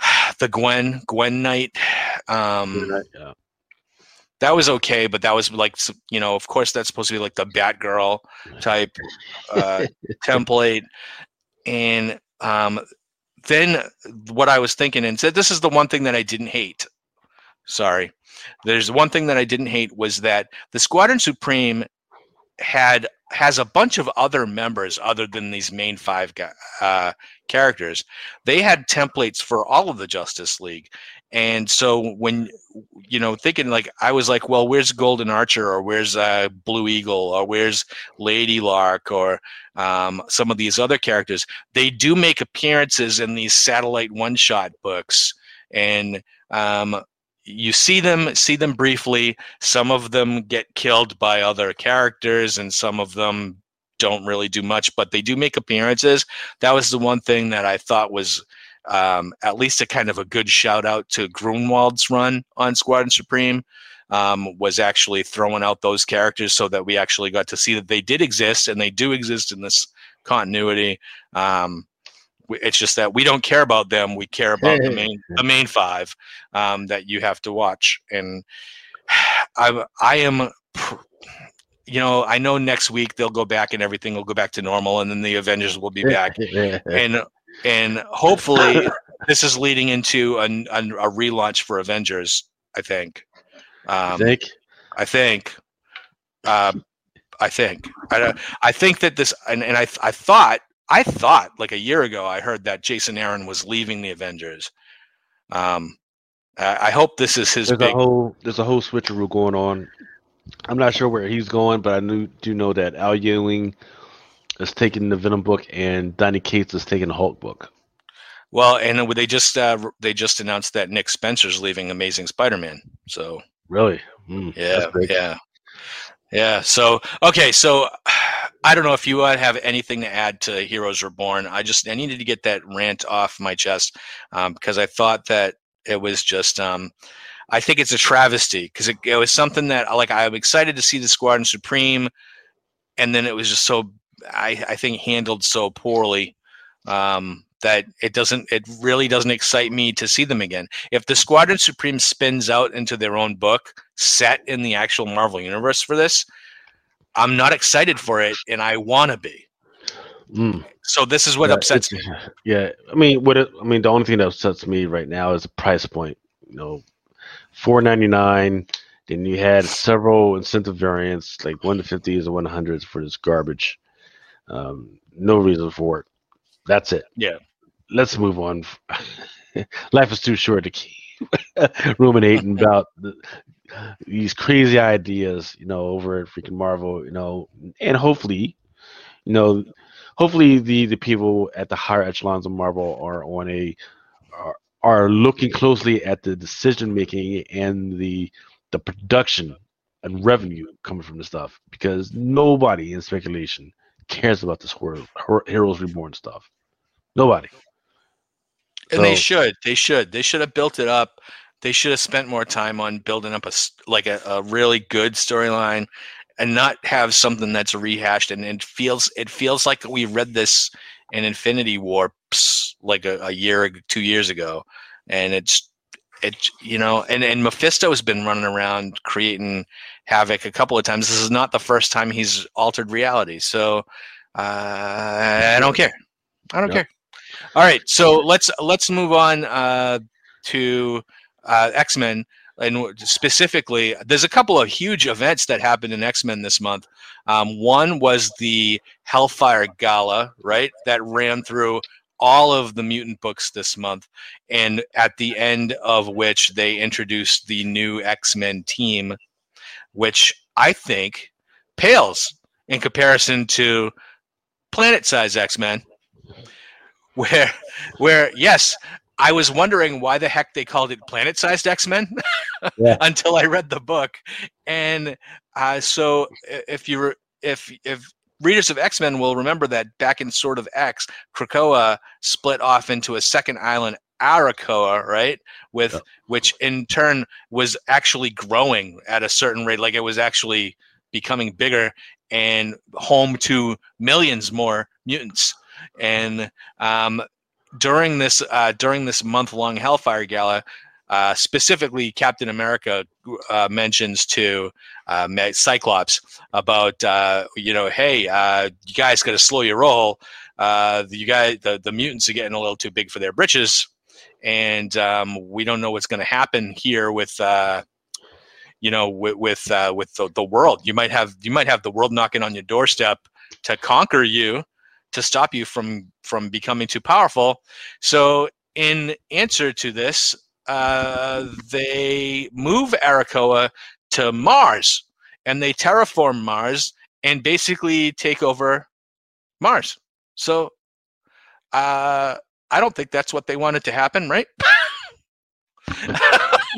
[sighs] the Gwen Gwen Knight. Um, yeah. That was okay, but that was like you know, of course, that's supposed to be like the Batgirl type uh, [laughs] template, and um, then what I was thinking and said this is the one thing that I didn't hate. Sorry. There's one thing that I didn't hate was that the Squadron Supreme had has a bunch of other members other than these main five uh, characters. They had templates for all of the Justice League, and so when you know thinking like I was like, well, where's Golden Archer or where's uh, Blue Eagle or where's Lady Lark or um, some of these other characters? They do make appearances in these satellite one shot books, and um, you see them see them briefly. Some of them get killed by other characters, and some of them don't really do much, but they do make appearances. That was the one thing that I thought was um, at least a kind of a good shout out to Gruenwald's run on Squadron Supreme. Um, was actually throwing out those characters so that we actually got to see that they did exist and they do exist in this continuity. Um, it's just that we don't care about them; we care [laughs] about the main the main five um, that you have to watch. And [sighs] I I am. You know, I know next week they'll go back and everything will go back to normal, and then the Avengers will be back. [laughs] and and hopefully [laughs] this is leading into a, a, a, relaunch for Avengers. I think Um, think? I think. Um, I think. I, I think that this, and, and I, I thought, I thought like a year ago, I heard that Jason Aaron was leaving the Avengers. Um, I, I hope this is his There's big. a whole there's a whole switcheroo going on. I'm not sure where he's going, but I knew, do know that Al Ewing is taking the Venom book and Donny Cates is taking the Hulk book. well, and they just uh, they just announced that Nick Spencer's leaving Amazing Spider-Man. So Really? Mm, yeah, yeah, yeah. So okay, so I don't know if you uh, have anything to add to Heroes Reborn. I just I needed to get that rant off my chest um, because I thought that it was just. Um, I think it's a travesty because it, it was something that like I'm excited to see the Squadron Supreme, and then it was just so I, I think handled so poorly um, that it doesn't it really doesn't excite me to see them again. If the Squadron Supreme spins out into their own book set in the actual Marvel universe for this, I'm not excited for it, and I want to be. Mm. So this is what Yeah, upsets me. [laughs] Yeah, I mean, what it, I mean, the only thing that upsets me right now is the price point. You know, four ninety nine. Then you had several incentive variants, like one to fifties and one hundreds for this garbage. Um, no reason for it. That's it. Yeah. Let's move on. [laughs] Life is too short to keep [laughs] ruminating [laughs] about the, these crazy ideas, you know, over at freaking Marvel, you know, and hopefully, you know, hopefully the the people at the higher echelons of Marvel are on a are, are looking closely at the decision making and the the production and revenue coming from the stuff because nobody in speculation cares about this horror, horror Heroes Reborn stuff. Nobody. And they should. They should. They should have built it up. They should have spent more time on building up a like a, a really good storyline, and not have something that's rehashed. And it feels it feels like we read this in Infinity War like a, a year, two years ago, and it's it you know. And and Mephisto has been running around creating havoc a couple of times. This is not the first time he's altered reality. So uh, I don't care. I don't Yep. care. All right, so let's let's move on uh, to uh, X Men, and specifically, there's a couple of huge events that happened in X Men this month. Um, one was the Hellfire Gala, right? That ran through all of the mutant books this month, and at the end of which they introduced the new X Men team, which I think pales in comparison to Planet Size X Men [laughs] where where yes i was wondering why the heck they called it planet sized x-men [laughs] Yeah. until i read the book and uh, so if you were if if readers of x-men will remember that back in sword of x krakoa split off into a second island arakoa right with Yep. which in turn was actually growing at a certain rate like it was actually becoming bigger and home to millions more mutants and um, during this uh, during this month long Hellfire Gala, uh, specifically Captain America uh, mentions to uh, Cyclops about uh, you know, hey, uh, you guys got to slow your roll. You guys, the the mutants are getting a little too big for their britches, and um, we don't know what's going to happen here with. You know, with with, with the, the world, you might have you might have the world knocking on your doorstep to conquer you, to stop you from from becoming too powerful. So, in answer to this, uh, they move Arakoa to Mars, and they terraform Mars and basically take over Mars. So, uh, I don't think that's what they wanted to happen, right? [laughs]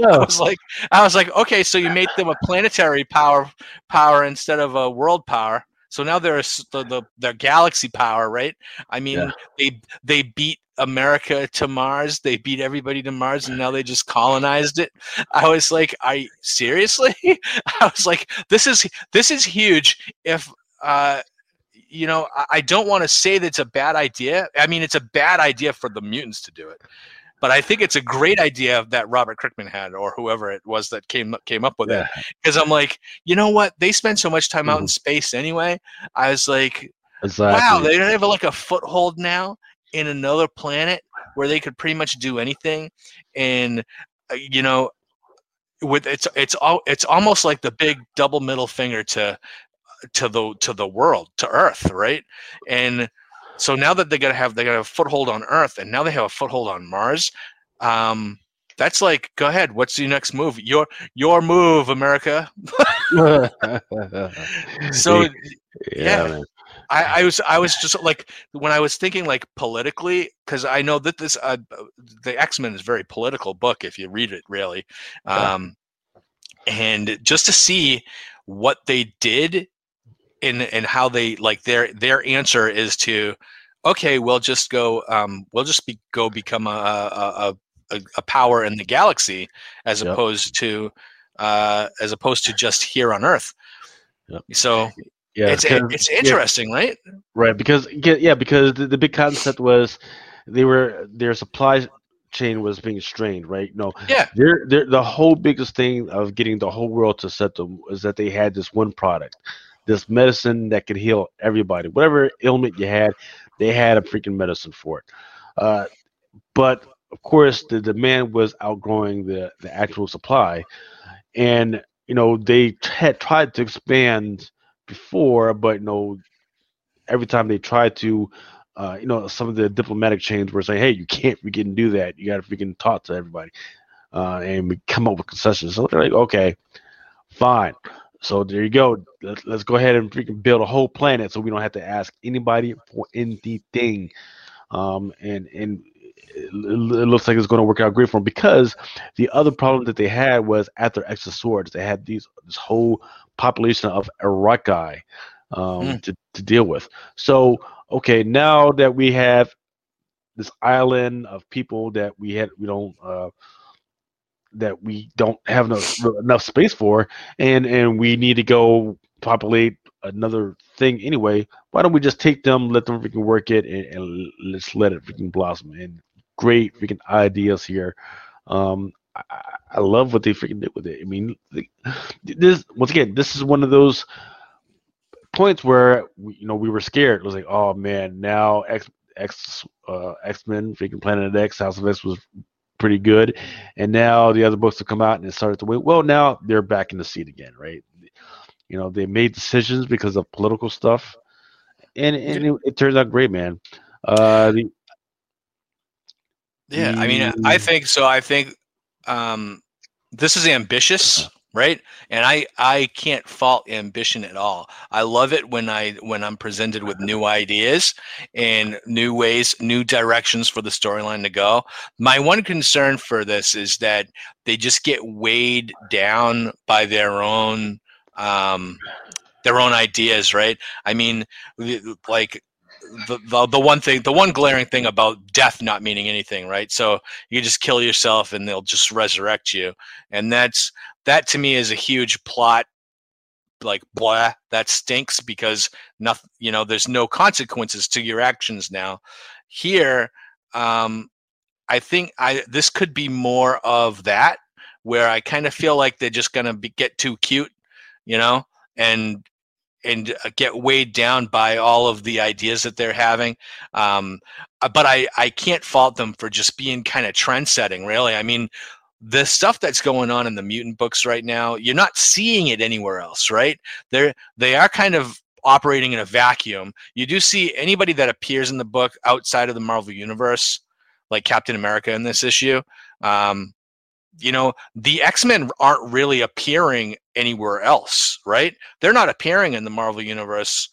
I was like, I was like, okay, so you made them a planetary power power instead of a world power. So now they're a s- the, the the galaxy power, right? I mean, Yeah. they they beat America to Mars. They beat everybody to Mars, and now they just colonized it. I was like, I seriously? [laughs] I was like, this is this is huge. If uh, you know, I, I don't want to say that it's a bad idea. I mean, it's a bad idea for the mutants to do it, but I think it's a great idea that Robert Crickman had, or whoever it was that came came up with it. Because I'm like, you know what? They spend so much time out in space anyway. I was like, Exactly. wow, they have like a foothold now in another planet where they could pretty much do anything. And uh, you know, with it's it's all it's almost like the big double middle finger to to the to the world to Earth, right? And so now that they're gonna have they got a foothold on Earth, and now they have a foothold on Mars. Um, that's like, go ahead. What's your next move? Your your move, America. [laughs] so [laughs] yeah, yeah I, I, was I was just like when I was thinking like politically because I know that this uh, the X Men is a very political book if you read it really, um, and just to see what they did and and how they like their their answer is to okay we'll just go um, we'll just be go become a a, a, a power in the galaxy as yep. opposed to uh, as opposed to just here on Earth. Yep. So yeah, it's it's interesting, yeah, right? Right, because yeah, because the, the big concept was they were their supply chain was being strained, right? No, yeah, they're, they're, the whole biggest thing of getting the whole world to set them is that they had this one product, this medicine that could heal everybody, whatever ailment you had, they had a freaking medicine for it. Uh, but of course, the demand was outgrowing the the actual supply, and you know they had tried to expand before, but you know, every time they tried to, uh, you know, some of the diplomatic chains were saying, "Hey, you can't freaking do that. You got to freaking talk to everybody," uh, and we come up with concessions. So they're like, "Okay, fine." So there you go. Let's, let's go ahead and freaking build a whole planet, so we don't have to ask anybody for anything. Um, and and it, looks like it's going to work out great for them because the other problem that they had was at their X of Swords, they had these this whole population of Arakai um, mm. to, to deal with. So, okay, now that we have this island of people that we had, we don't, uh, that we don't have enough, enough space for, and and we need to go populate another thing anyway. Why don't we just take them, let them freaking work it, and, and let's let it freaking blossom? And great freaking ideas here. Um, I, I love what they freaking did with it. I mean, this once again, this is one of those points where we, you know we were scared. It was like, oh man, now X X uh, X Men, freaking Planet X, House of X was pretty good, and now the other books have come out and it started to win. Well, now they're back in the seat again, right? You know, they made decisions because of political stuff, and and it, it turns out great, man. Uh, the, yeah, I mean, I think so. I think um, this is ambitious right? And i i can't fault ambition at all. I love it when i when i'm presented with new ideas and new ways new directions for the storyline to go. My one concern for this is that they just get weighed down by their own um their own ideas right? I mean like the, the, one thing the one glaring thing about death not meaning anything right? So you just kill yourself and they'll just resurrect you. And that's that to me is a huge plot like blah that stinks because nothing you know there's no consequences to your actions now. Here um i think i this could be more of that where i kind of feel like they're just gonna be, get too cute you know? And and uh, get weighed down by all of the ideas that they're having. Um, uh, but I, I can't fault them for just being kind of trend setting, really. I mean, the stuff that's going on in the mutant books right now, you're not seeing it anywhere else, right? They're they are kind of operating in a vacuum. You do see anybody that appears in the book outside of the Marvel universe, like Captain America in this issue. Um, you know, the X Men aren't really appearing anywhere else, right? They're not appearing in the Marvel universe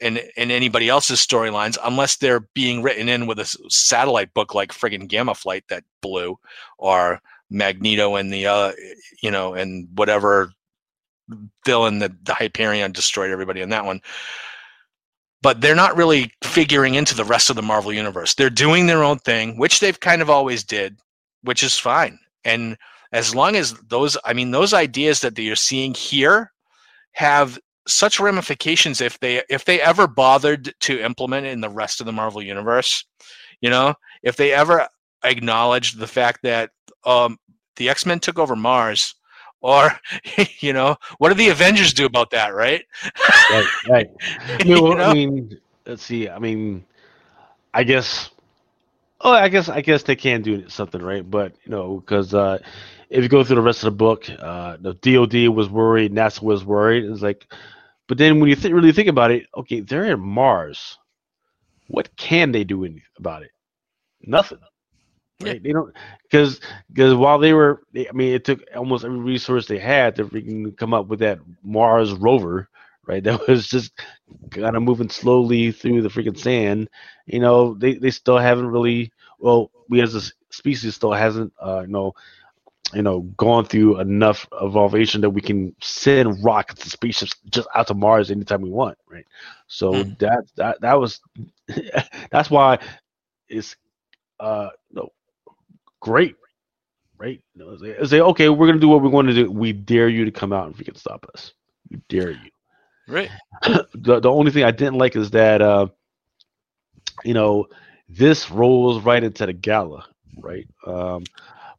in in anybody else's storylines unless they're being written in with a satellite book like friggin' Gamma Flight that blew, or Magneto and the uh, you know, and whatever villain that the Hyperion destroyed everybody in that one. But they're not really figuring into the rest of the Marvel universe. They're doing their own thing, which they've kind of always did, which is fine. And as long as those, I mean, those ideas that you're seeing here have such ramifications if they if they ever bothered to implement in the rest of the Marvel universe, you know, if they ever acknowledged the fact that um, the X Men took over Mars, or [laughs] you know, what do the Avengers do about that, right? right, right. [laughs] Mean, well, I mean, let's see. I mean, I guess Oh, I guess I guess they can do something, right? But you know, because uh, if you go through the rest of the book, uh, the DoD was worried, NASA was worried. It's like, but then when you th- really think about it, okay, they're in Mars. What can they do in, about it? Nothing. Right? Yeah. They don't because because while they were, I mean, it took almost every resource they had to freaking come up with that Mars rover, right? [laughs] That was just kind of moving slowly through the freaking sand. You know, they they still haven't really. Well, we as a species still hasn't, uh, you know, you know, gone through enough evolution that we can send rockets and spaceships just out to Mars anytime we want, right? So mm. that that that was [laughs] that's why it's uh no great, right? You know, say, say, okay, we're gonna do what we want to do. We dare you to come out and can stop us. We dare you. Right. [clears throat] the the only thing I didn't like is that uh, you know, this rolls right into the gala, right? Um,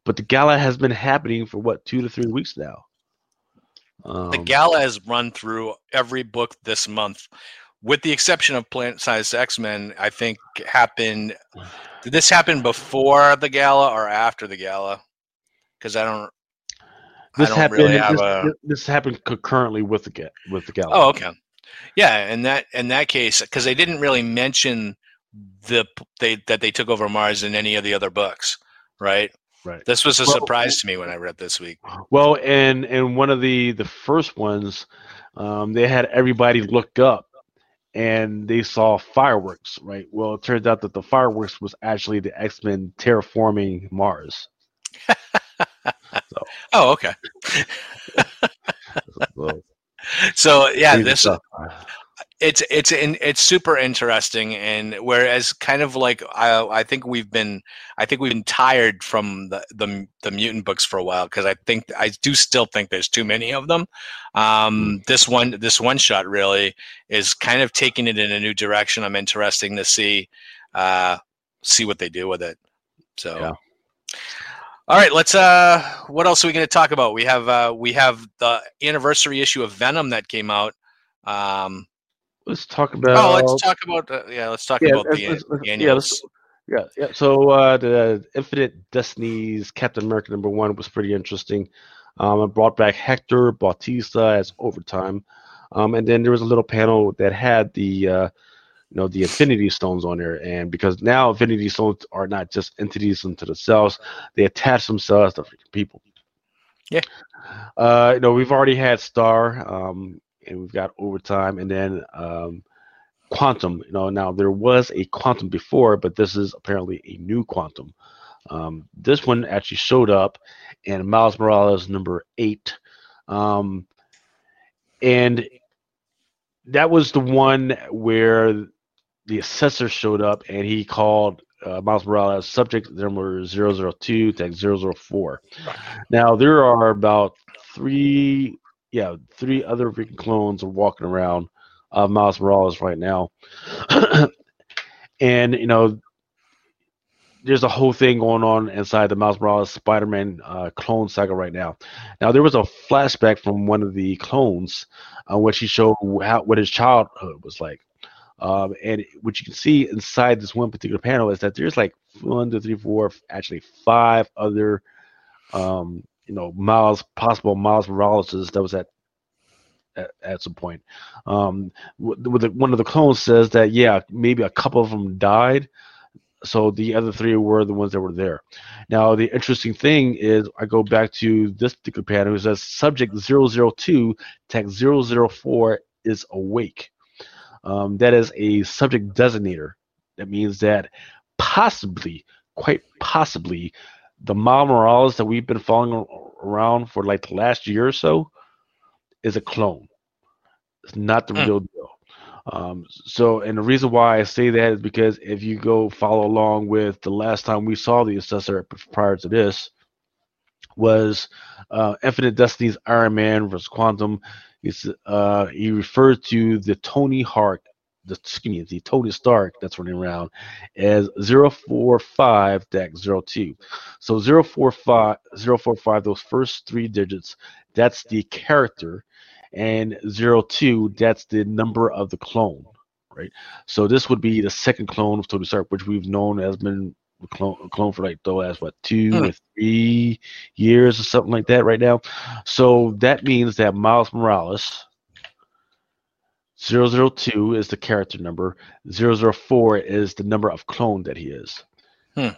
but the gala has been happening for what two to three weeks now. Um, the gala has run through every book this month, with the exception of Planet Size X Men. I think happened. Did this happen before the gala or after the gala? Because I don't. This happened. Really this, a... this, happened concurrently with the with the gala. Oh, okay. Yeah, in that in that case, because they didn't really mention the they that they took over Mars in any of the other books, right? Right. This was a well, surprise to me when I read this week. Well, and and one of the the first ones, um, they had everybody look up, and they saw fireworks. Right. Well, it turns out that the fireworks was actually the X Men terraforming Mars. [laughs] so. Oh, okay. [laughs] so, yeah, this. It's it's in, it's super interesting and whereas kind of like I, I think we've been I think we've been tired from the the, the mutant books for a while because I think I do still think there's too many of them. Um, this one this one shot really is kind of taking it in a new direction. I'm interesting to see uh, see what they do with it. So. Yeah. All right, let's. Uh, what else are we going to talk about? We have uh, we have the anniversary issue of Venom that came out. Um, let's talk about. Oh, let's talk about. Uh, yeah, let's talk yeah, about let's, the, let's, the annuals. Yeah, yeah, yeah. So uh, the Infinite Destinies Captain America number one was pretty interesting. Um, I brought back Hector Bautista as overtime, um, and then there was a little panel that had the. Uh, you know the infinity stones on there and because now infinity stones are not just entities unto themselves they attach themselves to people yeah uh you know we've already had star um and we've got overtime, and then um, quantum. You know, now there was a quantum before, but this is apparently a new quantum. Um, this one actually showed up in Miles Morales number eight, um, and that was the one where the assessor showed up and he called uh, Miles Morales subject number 002 tag 004. Now there are about three yeah, three other freaking clones are walking around of Miles Morales right now. [clears throat] and, you know, there's a whole thing going on inside the Miles Morales Spider-Man uh, clone saga right now. Now there was a flashback from one of the clones, uh, which he showed how, what his childhood was like. Um, and what you can see inside this one particular panel is that there's like one, two, three, four, actually five other um, you know Miles possible Miles Morales that was at at, at some point. Um, with the, one of the clones says that yeah, maybe a couple of them died, so the other three were the ones that were there. Now the interesting thing is I go back to this particular panel. It says subject 002 text 004 is awake. Um, that is a subject designator. That means that possibly, quite possibly, the Miles Morales that we've been following around for like the last year or so is a clone. It's not the mm. real deal. Um, so, and the reason why I say that is because if you go follow along with the last time we saw the assessor prior to this was uh, Infinite Destinies Iron Man versus Quantum. He's, uh, he refers to the Tony Hawk the excuse me, the Tony Stark that's running around as 045 02. So 045, 045, those first three digits, that's the character, and 02, that's the number of the clone, right? So this would be the second clone of Tony Stark, which we've known has been clone, clone for like the last what two Hmm. or three years or something like that right now. So that means that Miles Morales 002 is the character number. 004 is the number of clone that he is. Hmm.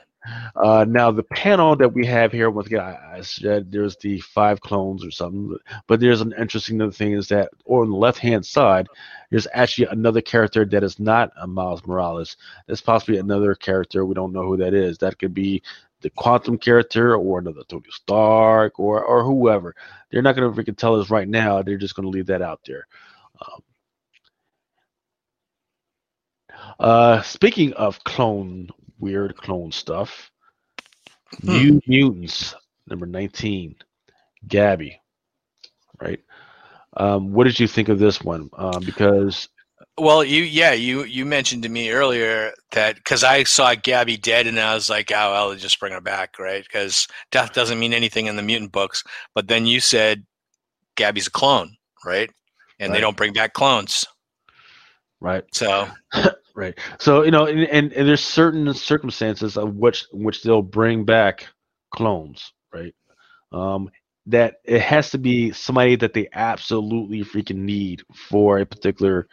Uh, now the panel that we have here, once again, I, I said there's the five clones or something, but there's an interesting other thing is that on the left hand side, there's actually another character that is not a Miles Morales. There's possibly another character we don't know who that is. That could be the Quantum character or another Tony Stark or or whoever. They're not going to freaking tell us right now. They're just going to leave that out there. Um, uh, speaking of clone, weird clone stuff, Hmm. New Mutants number nineteen, Gabby, right? Um, what did you think of this one? Um, because Well, you yeah, you you mentioned to me earlier that because I saw Gabby dead and I was like, oh, well, just bring her back, right? Because death doesn't mean anything in the mutant books. But then you said Gabby's a clone, right? And they don't bring back clones. Right, So [coughs] right. So you know, and, and, and there's certain circumstances of which which they'll bring back clones, right? Um, that it has to be somebody that they absolutely freaking need for a particular,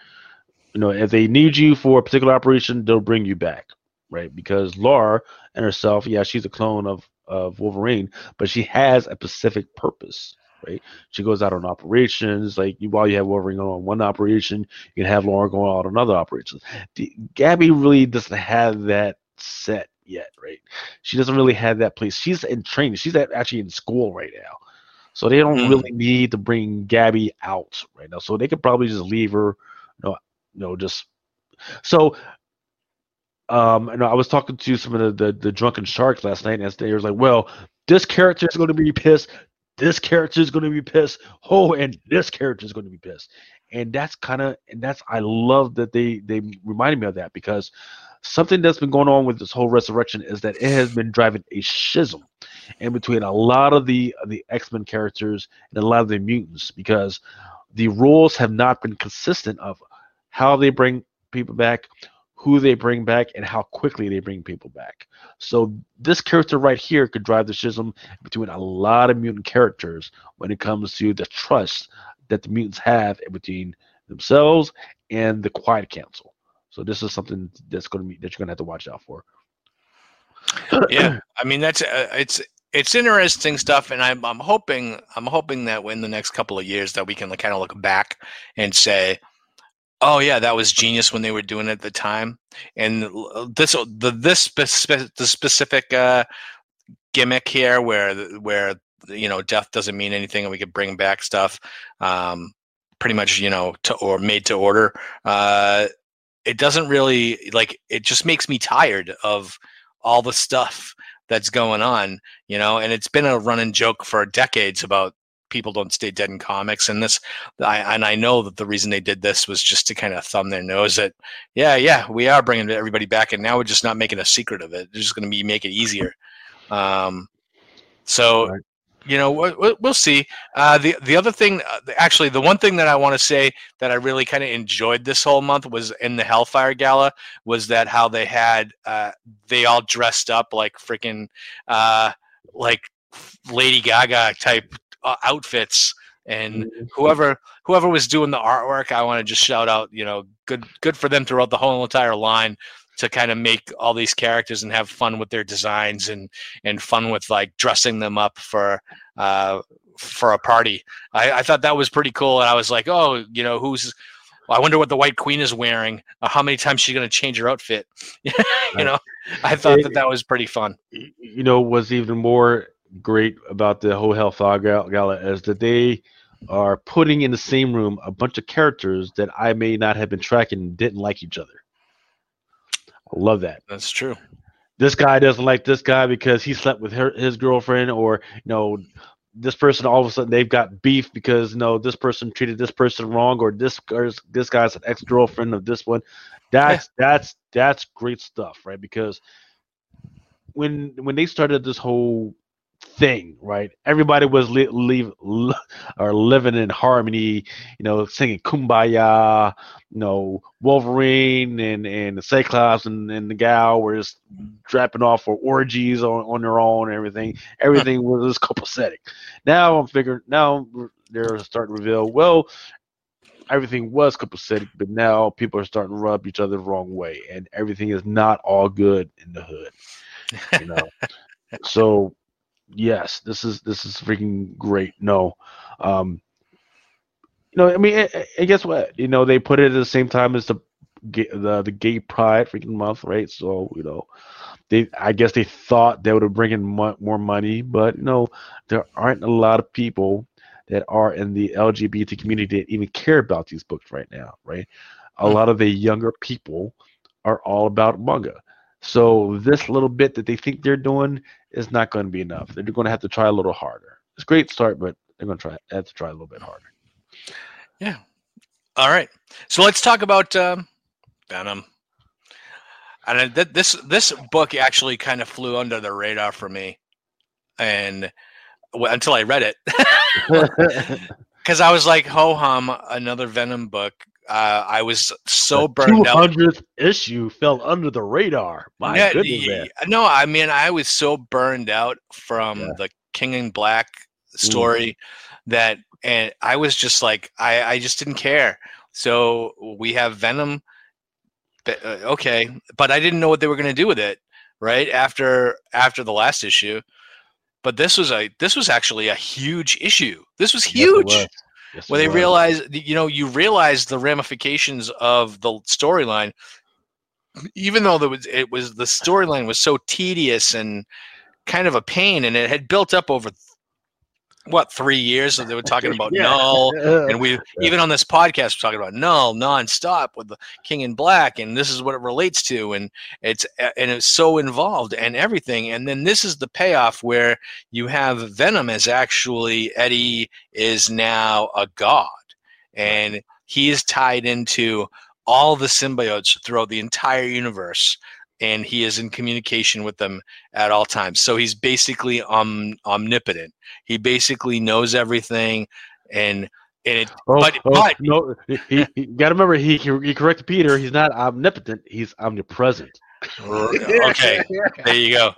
you know, if they need you for a particular operation, they'll bring you back, right? Because Laura and herself, yeah, she's a clone of of Wolverine, but she has a specific purpose, right? She goes out on operations, like you, while you have Wolverine going on one operation, you can have Laura going out on another operation. The, Gabby really doesn't have that set yet, right? She doesn't really have that place. She's in training. She's at, actually in school right now. So they don't Mhm. really need to bring Gabby out right now. So they could probably just leave her, you know, you know just so um and I was talking to some of the, the, the drunken sharks last night and they were like, well, this character is gonna be pissed, this character is gonna be pissed, oh, and this character is gonna be pissed. And that's kind of and that's I love that they they reminded me of that because something that's been going on with this whole resurrection is that it has been driving a schism in between a lot of the the X-Men characters and a lot of the mutants because the rules have not been consistent of how they bring people back, who they bring back, and how quickly they bring people back. So this character right here could drive the schism between a lot of mutant characters when it comes to the trust that the mutants have between themselves and the Quiet Council. So this is something that's going to be that you're going to have to watch out for. [clears throat] yeah, I mean that's uh, it's it's interesting stuff, and I'm I'm hoping I'm hoping that in the next couple of years that we can kind of look back and say, oh yeah, that was genius when they were doing it at the time, and this the this spec- the specific uh, gimmick here where where you know death doesn't mean anything and we could bring back stuff um, pretty much you know to or made to order uh, it doesn't really like it just makes me tired of all the stuff that's going on you know and it's been a running joke for decades about people don't stay dead in comics and this. I, and i know that the reason they did this was just to kind of thumb their nose at yeah yeah we are bringing everybody back and now we're just not making a secret of it. They're just going to be make it easier. Um, so you know we- we- we'll see. Uh, the the other thing uh, actually the one thing that i want to say that i really kind of enjoyed this whole month was in the hellfire gala was that how they had uh, they all dressed up like freaking uh, like lady gaga type uh, outfits and whoever whoever was doing the artwork i want to just shout out you know good good for them throughout the whole entire line to kind of make all these characters and have fun with their designs and and fun with like dressing them up for uh for a party i, I thought that was pretty cool and i was like oh you know who's I wonder what the White Queen is wearing. How many times she's going to change her outfit? [laughs] you know, I thought that that was pretty fun. you know was even more great about the whole Gal- Gala is that they are putting in the same room a bunch of characters that I may not have been tracking and didn't like each other. I love that. That's true. This guy doesn't like this guy because he slept with her his girlfriend, or you know, this person all of a sudden they've got beef because you know this person treated this person wrong, or this guy's this guy's an ex girlfriend of this one. That's [laughs] that's that's great stuff, right? Because when when they started this whole thing, right? Everybody was li- leave, li- or living in harmony, you know, singing "Kumbaya." You know, Wolverine and and the Cyclops and, and the gal were just dropping off for orgies on, on their own and everything. [laughs] Everything was just copacetic. Now I'm figuring. Now they're starting to reveal. Well, everything was copacetic, but now people are starting to rub each other the wrong way, and everything is not all good in the hood. You know. [laughs] so yes, this is this is freaking great. No, um, you know, I mean, I, guess what? You know, they put it at the same time as the the the gay pride freaking month, right? So you know, they I guess they thought they would have bring in mo- more money, but you know, there aren't a lot of people that are in the LGBT community that even care about these books right now, right? A mm-hmm. lot of the younger people are all about manga. So this little bit that they think they're doing is not going to be enough. They're going to have to try a little harder. It's a great start, but they're going to try have to try a little bit harder. Yeah. All right. So let's talk about um, Venom. And th- this this book actually kind of flew under the radar for me, and well, until I read it, [laughs] [laughs] because I was like, "Ho hum, another Venom book." Uh, I was so the burned 200th out. issue fell under the radar. My yeah, goodness, man. No, I mean, I was so burned out from yeah. the King in Black story mm. that, and I was just like, I, I just didn't care. So we have Venom. Uh, okay, but I didn't know what they were going to do with it. Right after after the last issue, but this was a this was actually a huge issue. This was huge. Yes, Yes, where they realize, you know, you realize the ramifications of the storyline, even though there was, it was the storyline was so tedious and kind of a pain, and it had built up over what three years so they were talking about [laughs] yeah. Knull and we [laughs] yeah. even on this podcast we're talking about Knull nonstop with the king in black and this is what it relates to and it's and it's so involved and everything and then this is the payoff where you have venom as actually eddie is now a god and he is tied into all the symbiotes throughout the entire universe and he is in communication with them at all times. So he's basically um, omnipotent. He basically knows everything, and and it. Oh, but, oh, but no, he, he got to remember he he corrected Peter. He's not omnipotent. He's omnipresent. okay, there you go.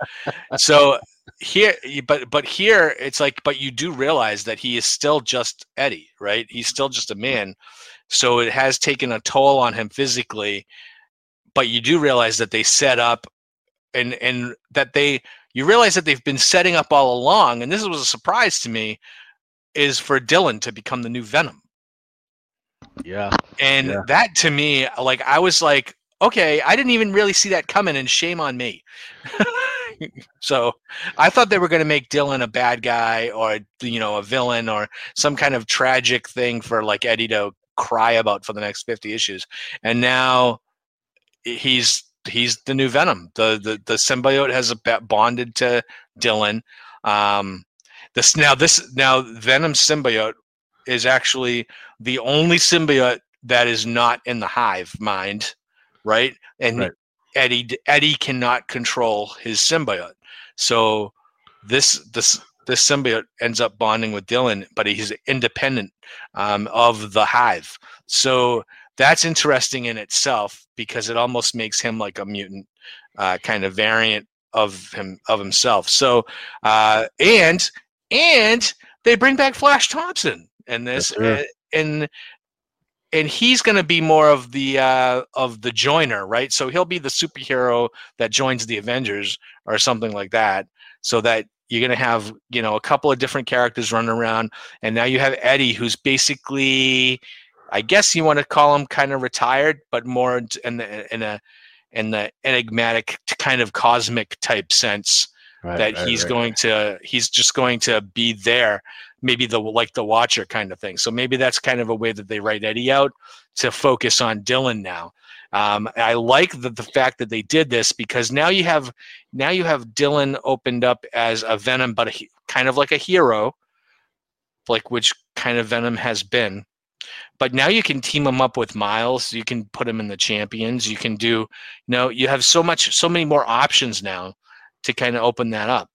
So here, but but here it's like, but you do realize that he is still just Eddie, right? He's still just a man. So it has taken a toll on him physically but you do realize that they set up and and that they you realize that they've been setting up all along and this was a surprise to me is for Dylan to become the new Venom. Yeah. And yeah. that to me like I was like okay, I didn't even really see that coming and shame on me. [laughs] so I thought they were going to make Dylan a bad guy or you know a villain or some kind of tragic thing for like Eddie to cry about for the next 50 issues. And now he's he's the new Venom. The the the symbiote has bonded to Dylan. Um, this now this now Venom symbiote is actually the only symbiote that is not in the hive mind, right? And right. Eddie Eddie cannot control his symbiote. So this this this symbiote ends up bonding with Dylan, but he's independent um, of the hive. So that's interesting in itself because it almost makes him like a mutant uh, kind of variant of him of himself. So uh, and and they bring back Flash Thompson in this, uh, and and he's going to be more of the uh, of the joiner, right? So he'll be the superhero that joins the Avengers or something like that. So that you're going to have you know a couple of different characters running around, and now you have Eddie, who's basically I guess you want to call him kind of retired, but more in the in a in the enigmatic kind of cosmic type sense right, that right, he's right. going to he's just going to be there, maybe the like the Watcher kind of thing. So maybe that's kind of a way that they write Eddie out to focus on Dylan now. Um, I like the, the fact that they did this because now you have now you have Dylan opened up as a Venom, but a, kind of like a hero, like which kind of Venom has been. But now you can team them up with Miles. You can put them in the champions. You can do, you know, you have so much, so many more options now to kind of open that up,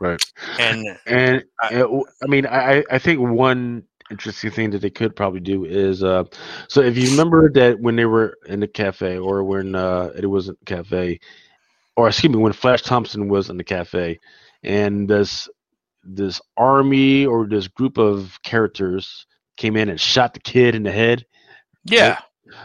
Right. And And I- uh, I mean, I I think one interesting thing that they could probably do is uh, so if you remember that when they were in the cafe or when uh, it was a cafe, or excuse me, when Flash Thompson was in the cafe, and this this army or this group of characters came in and shot the kid in the head. yeah,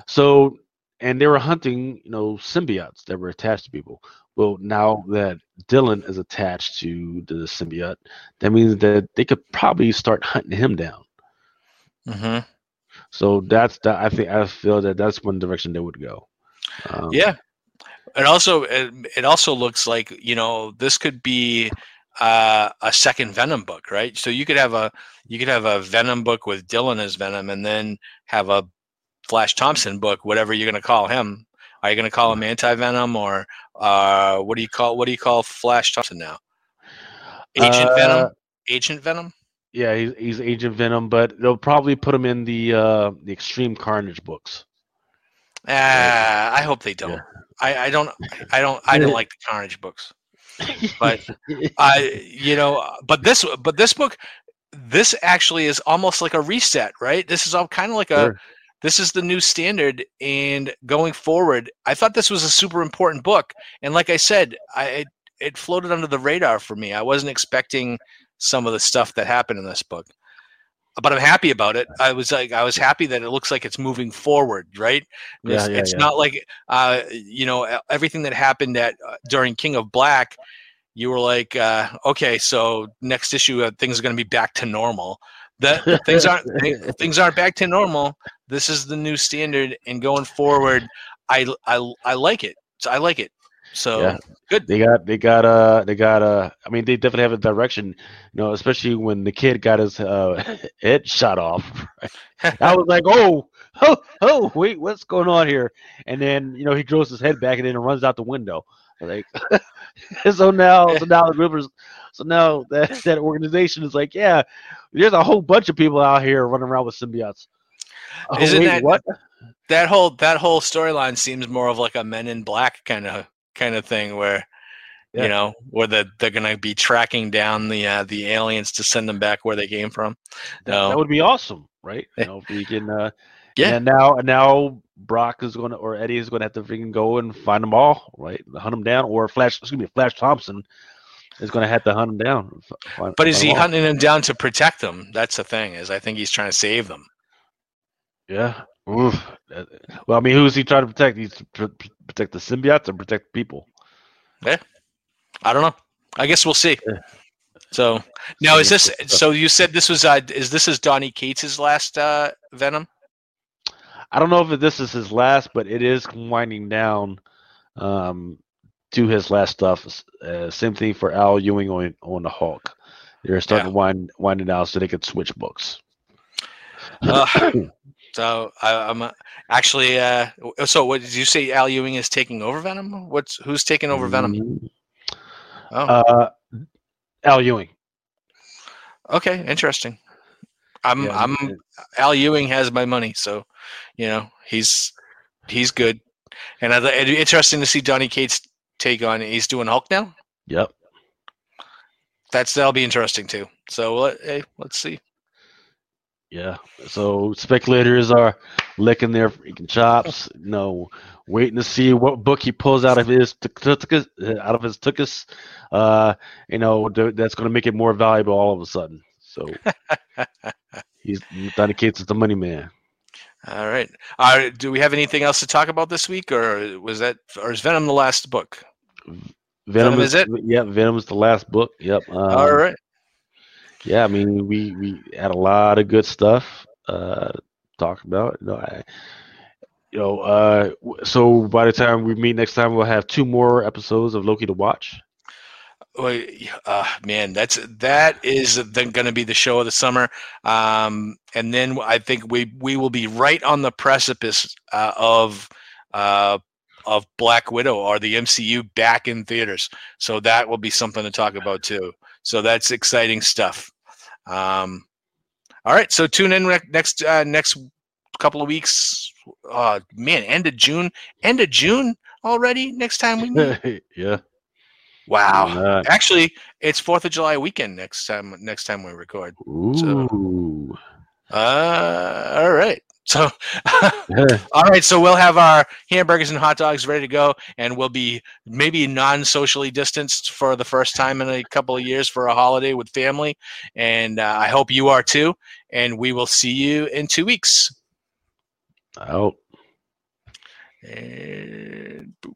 So, and they were hunting, you know, symbiotes that were attached to people. Well, now that Dylan is attached to the symbiote, that means that they could probably start hunting him down. hmm So that's that. I think I feel that that's one direction they would go. Um, yeah. It also it, it also looks like you know this could be uh, a second Venom book, right? So you could have a you could have a Venom book with Dylan as Venom, and then have a Flash Thompson book, whatever you're going to call him. Are you going to call him Anti Venom or uh, what do you call what do you call Flash Thompson now? Agent Uh, Venom. Agent Venom. Yeah, he's, he's Agent Venom, but they'll probably put him in the uh, the Extreme Carnage books. Ah, I hope they don't. Yeah. I, I don't. I don't. I didn't like the Carnage books. But I, you know, but this, but this book, this actually is almost like a reset, right? This is all kind of like a. Sure. This is the new standard, and going forward, I thought this was a super important book. And like I said, I it, it floated under the radar for me. I wasn't expecting some of the stuff that happened in this book, but I'm happy about it. I was like, I was happy that it looks like it's moving forward, right? It's, Yeah, yeah, it's yeah. not like uh, you know everything that happened at uh, during King in Black. You were like, uh, okay, so next issue uh, things are going to be back to normal. That things aren't [laughs] thi- things aren't back to normal. This is the new standard, and going forward, I I, I like it. So I like it. So Yeah. good. They got they got uh they got uh I mean they definitely have a direction, you know, especially when the kid got his uh [laughs] head shot off. I was like, oh, oh, oh, wait, what's going on here? And then you know he throws his head back and then runs out the window. Like, [laughs] so now, so now the Rivers, so now that [laughs] that organization is like, yeah, there's a whole bunch of people out here running around with symbiotes. Oh, Isn't wait, that- what? that whole that whole storyline seems more of like a Men in Black kind of kind of thing where Yeah. you know where the, they're going to be tracking down the uh, the aliens to send them back where they came from. That, No. that would be awesome, right? You [laughs] know, if we can. Uh, Yeah. And now, and now Brock is going to, or Eddie is going to have to freaking go and find them all, right? Hunt them down, or Flash. Excuse me, Flash Thompson is going to have to hunt them down. find- But is he hunting them down to protect them? That's the thing. Is I think he's trying to save them. Yeah. Oof. Well, I mean, who's he trying to protect? He's to pr- pr- protect the symbiotes or protect people. Yeah, I don't know. I guess we'll see. Yeah. So now is this? So you said this was? Uh, is this is Donny Cates' last uh, Venom? I don't know if this is his last, but it is winding down um, to his last stuff. Uh, same thing for Al Ewing on on the Hulk. They're starting Yeah. to wind winding down so they could switch books. Uh, [clears throat] So I, I'm uh, actually. Uh, so what did you say? Al Ewing is taking over Venom. What's who's taking over Venom? Mhm. Oh, Uh, Al Ewing. okay, interesting. I'm Yeah, I'm Al Ewing has my money, so you know he's he's good, and I'd, it'd be interesting to see Donny Cates take on. He's doing Hulk now. Yep. That's that'll be interesting too. So hey, let's see. Yeah. So speculators are licking their freaking chops. You know, waiting to see what book he pulls out of his out of his tuchus. Uh, you know, that's going to make it more valuable all of a sudden. So [laughs] he's Donny Cates is the money man. All right. Uh, do we have anything else to talk about this week, or was that, or is Venom the last book? Venom is it? Yeah, Venom is the last book. Yep. Um, All right. Yeah, I mean, we we had a lot of good stuff uh, to talk about. You know, I, you know, uh, so by the time we meet next time, we'll have two more episodes of Loki to watch. Uh, man, that's that is going to be the show of the summer, um, and then I think we we will be right on the precipice uh, of uh, of Black Widow or the MCU back in theaters. So that will be something to talk about too. So that's exciting stuff. Um, all right, so tune in ne- next uh, next couple of weeks. Uh, man, end of June, end of June already. Next time we meet. [laughs] yeah. Wow. Actually, it's Fourth of July weekend next time. Next time we record. ooh. Uh, all right. So, [laughs] [laughs] all right. So we'll have our hamburgers and hot dogs ready to go, and we'll be maybe non-socially distanced for the first time in a couple of years for a holiday with family. And uh, I hope you are too. And we will see you in two weeks. Out. And boop.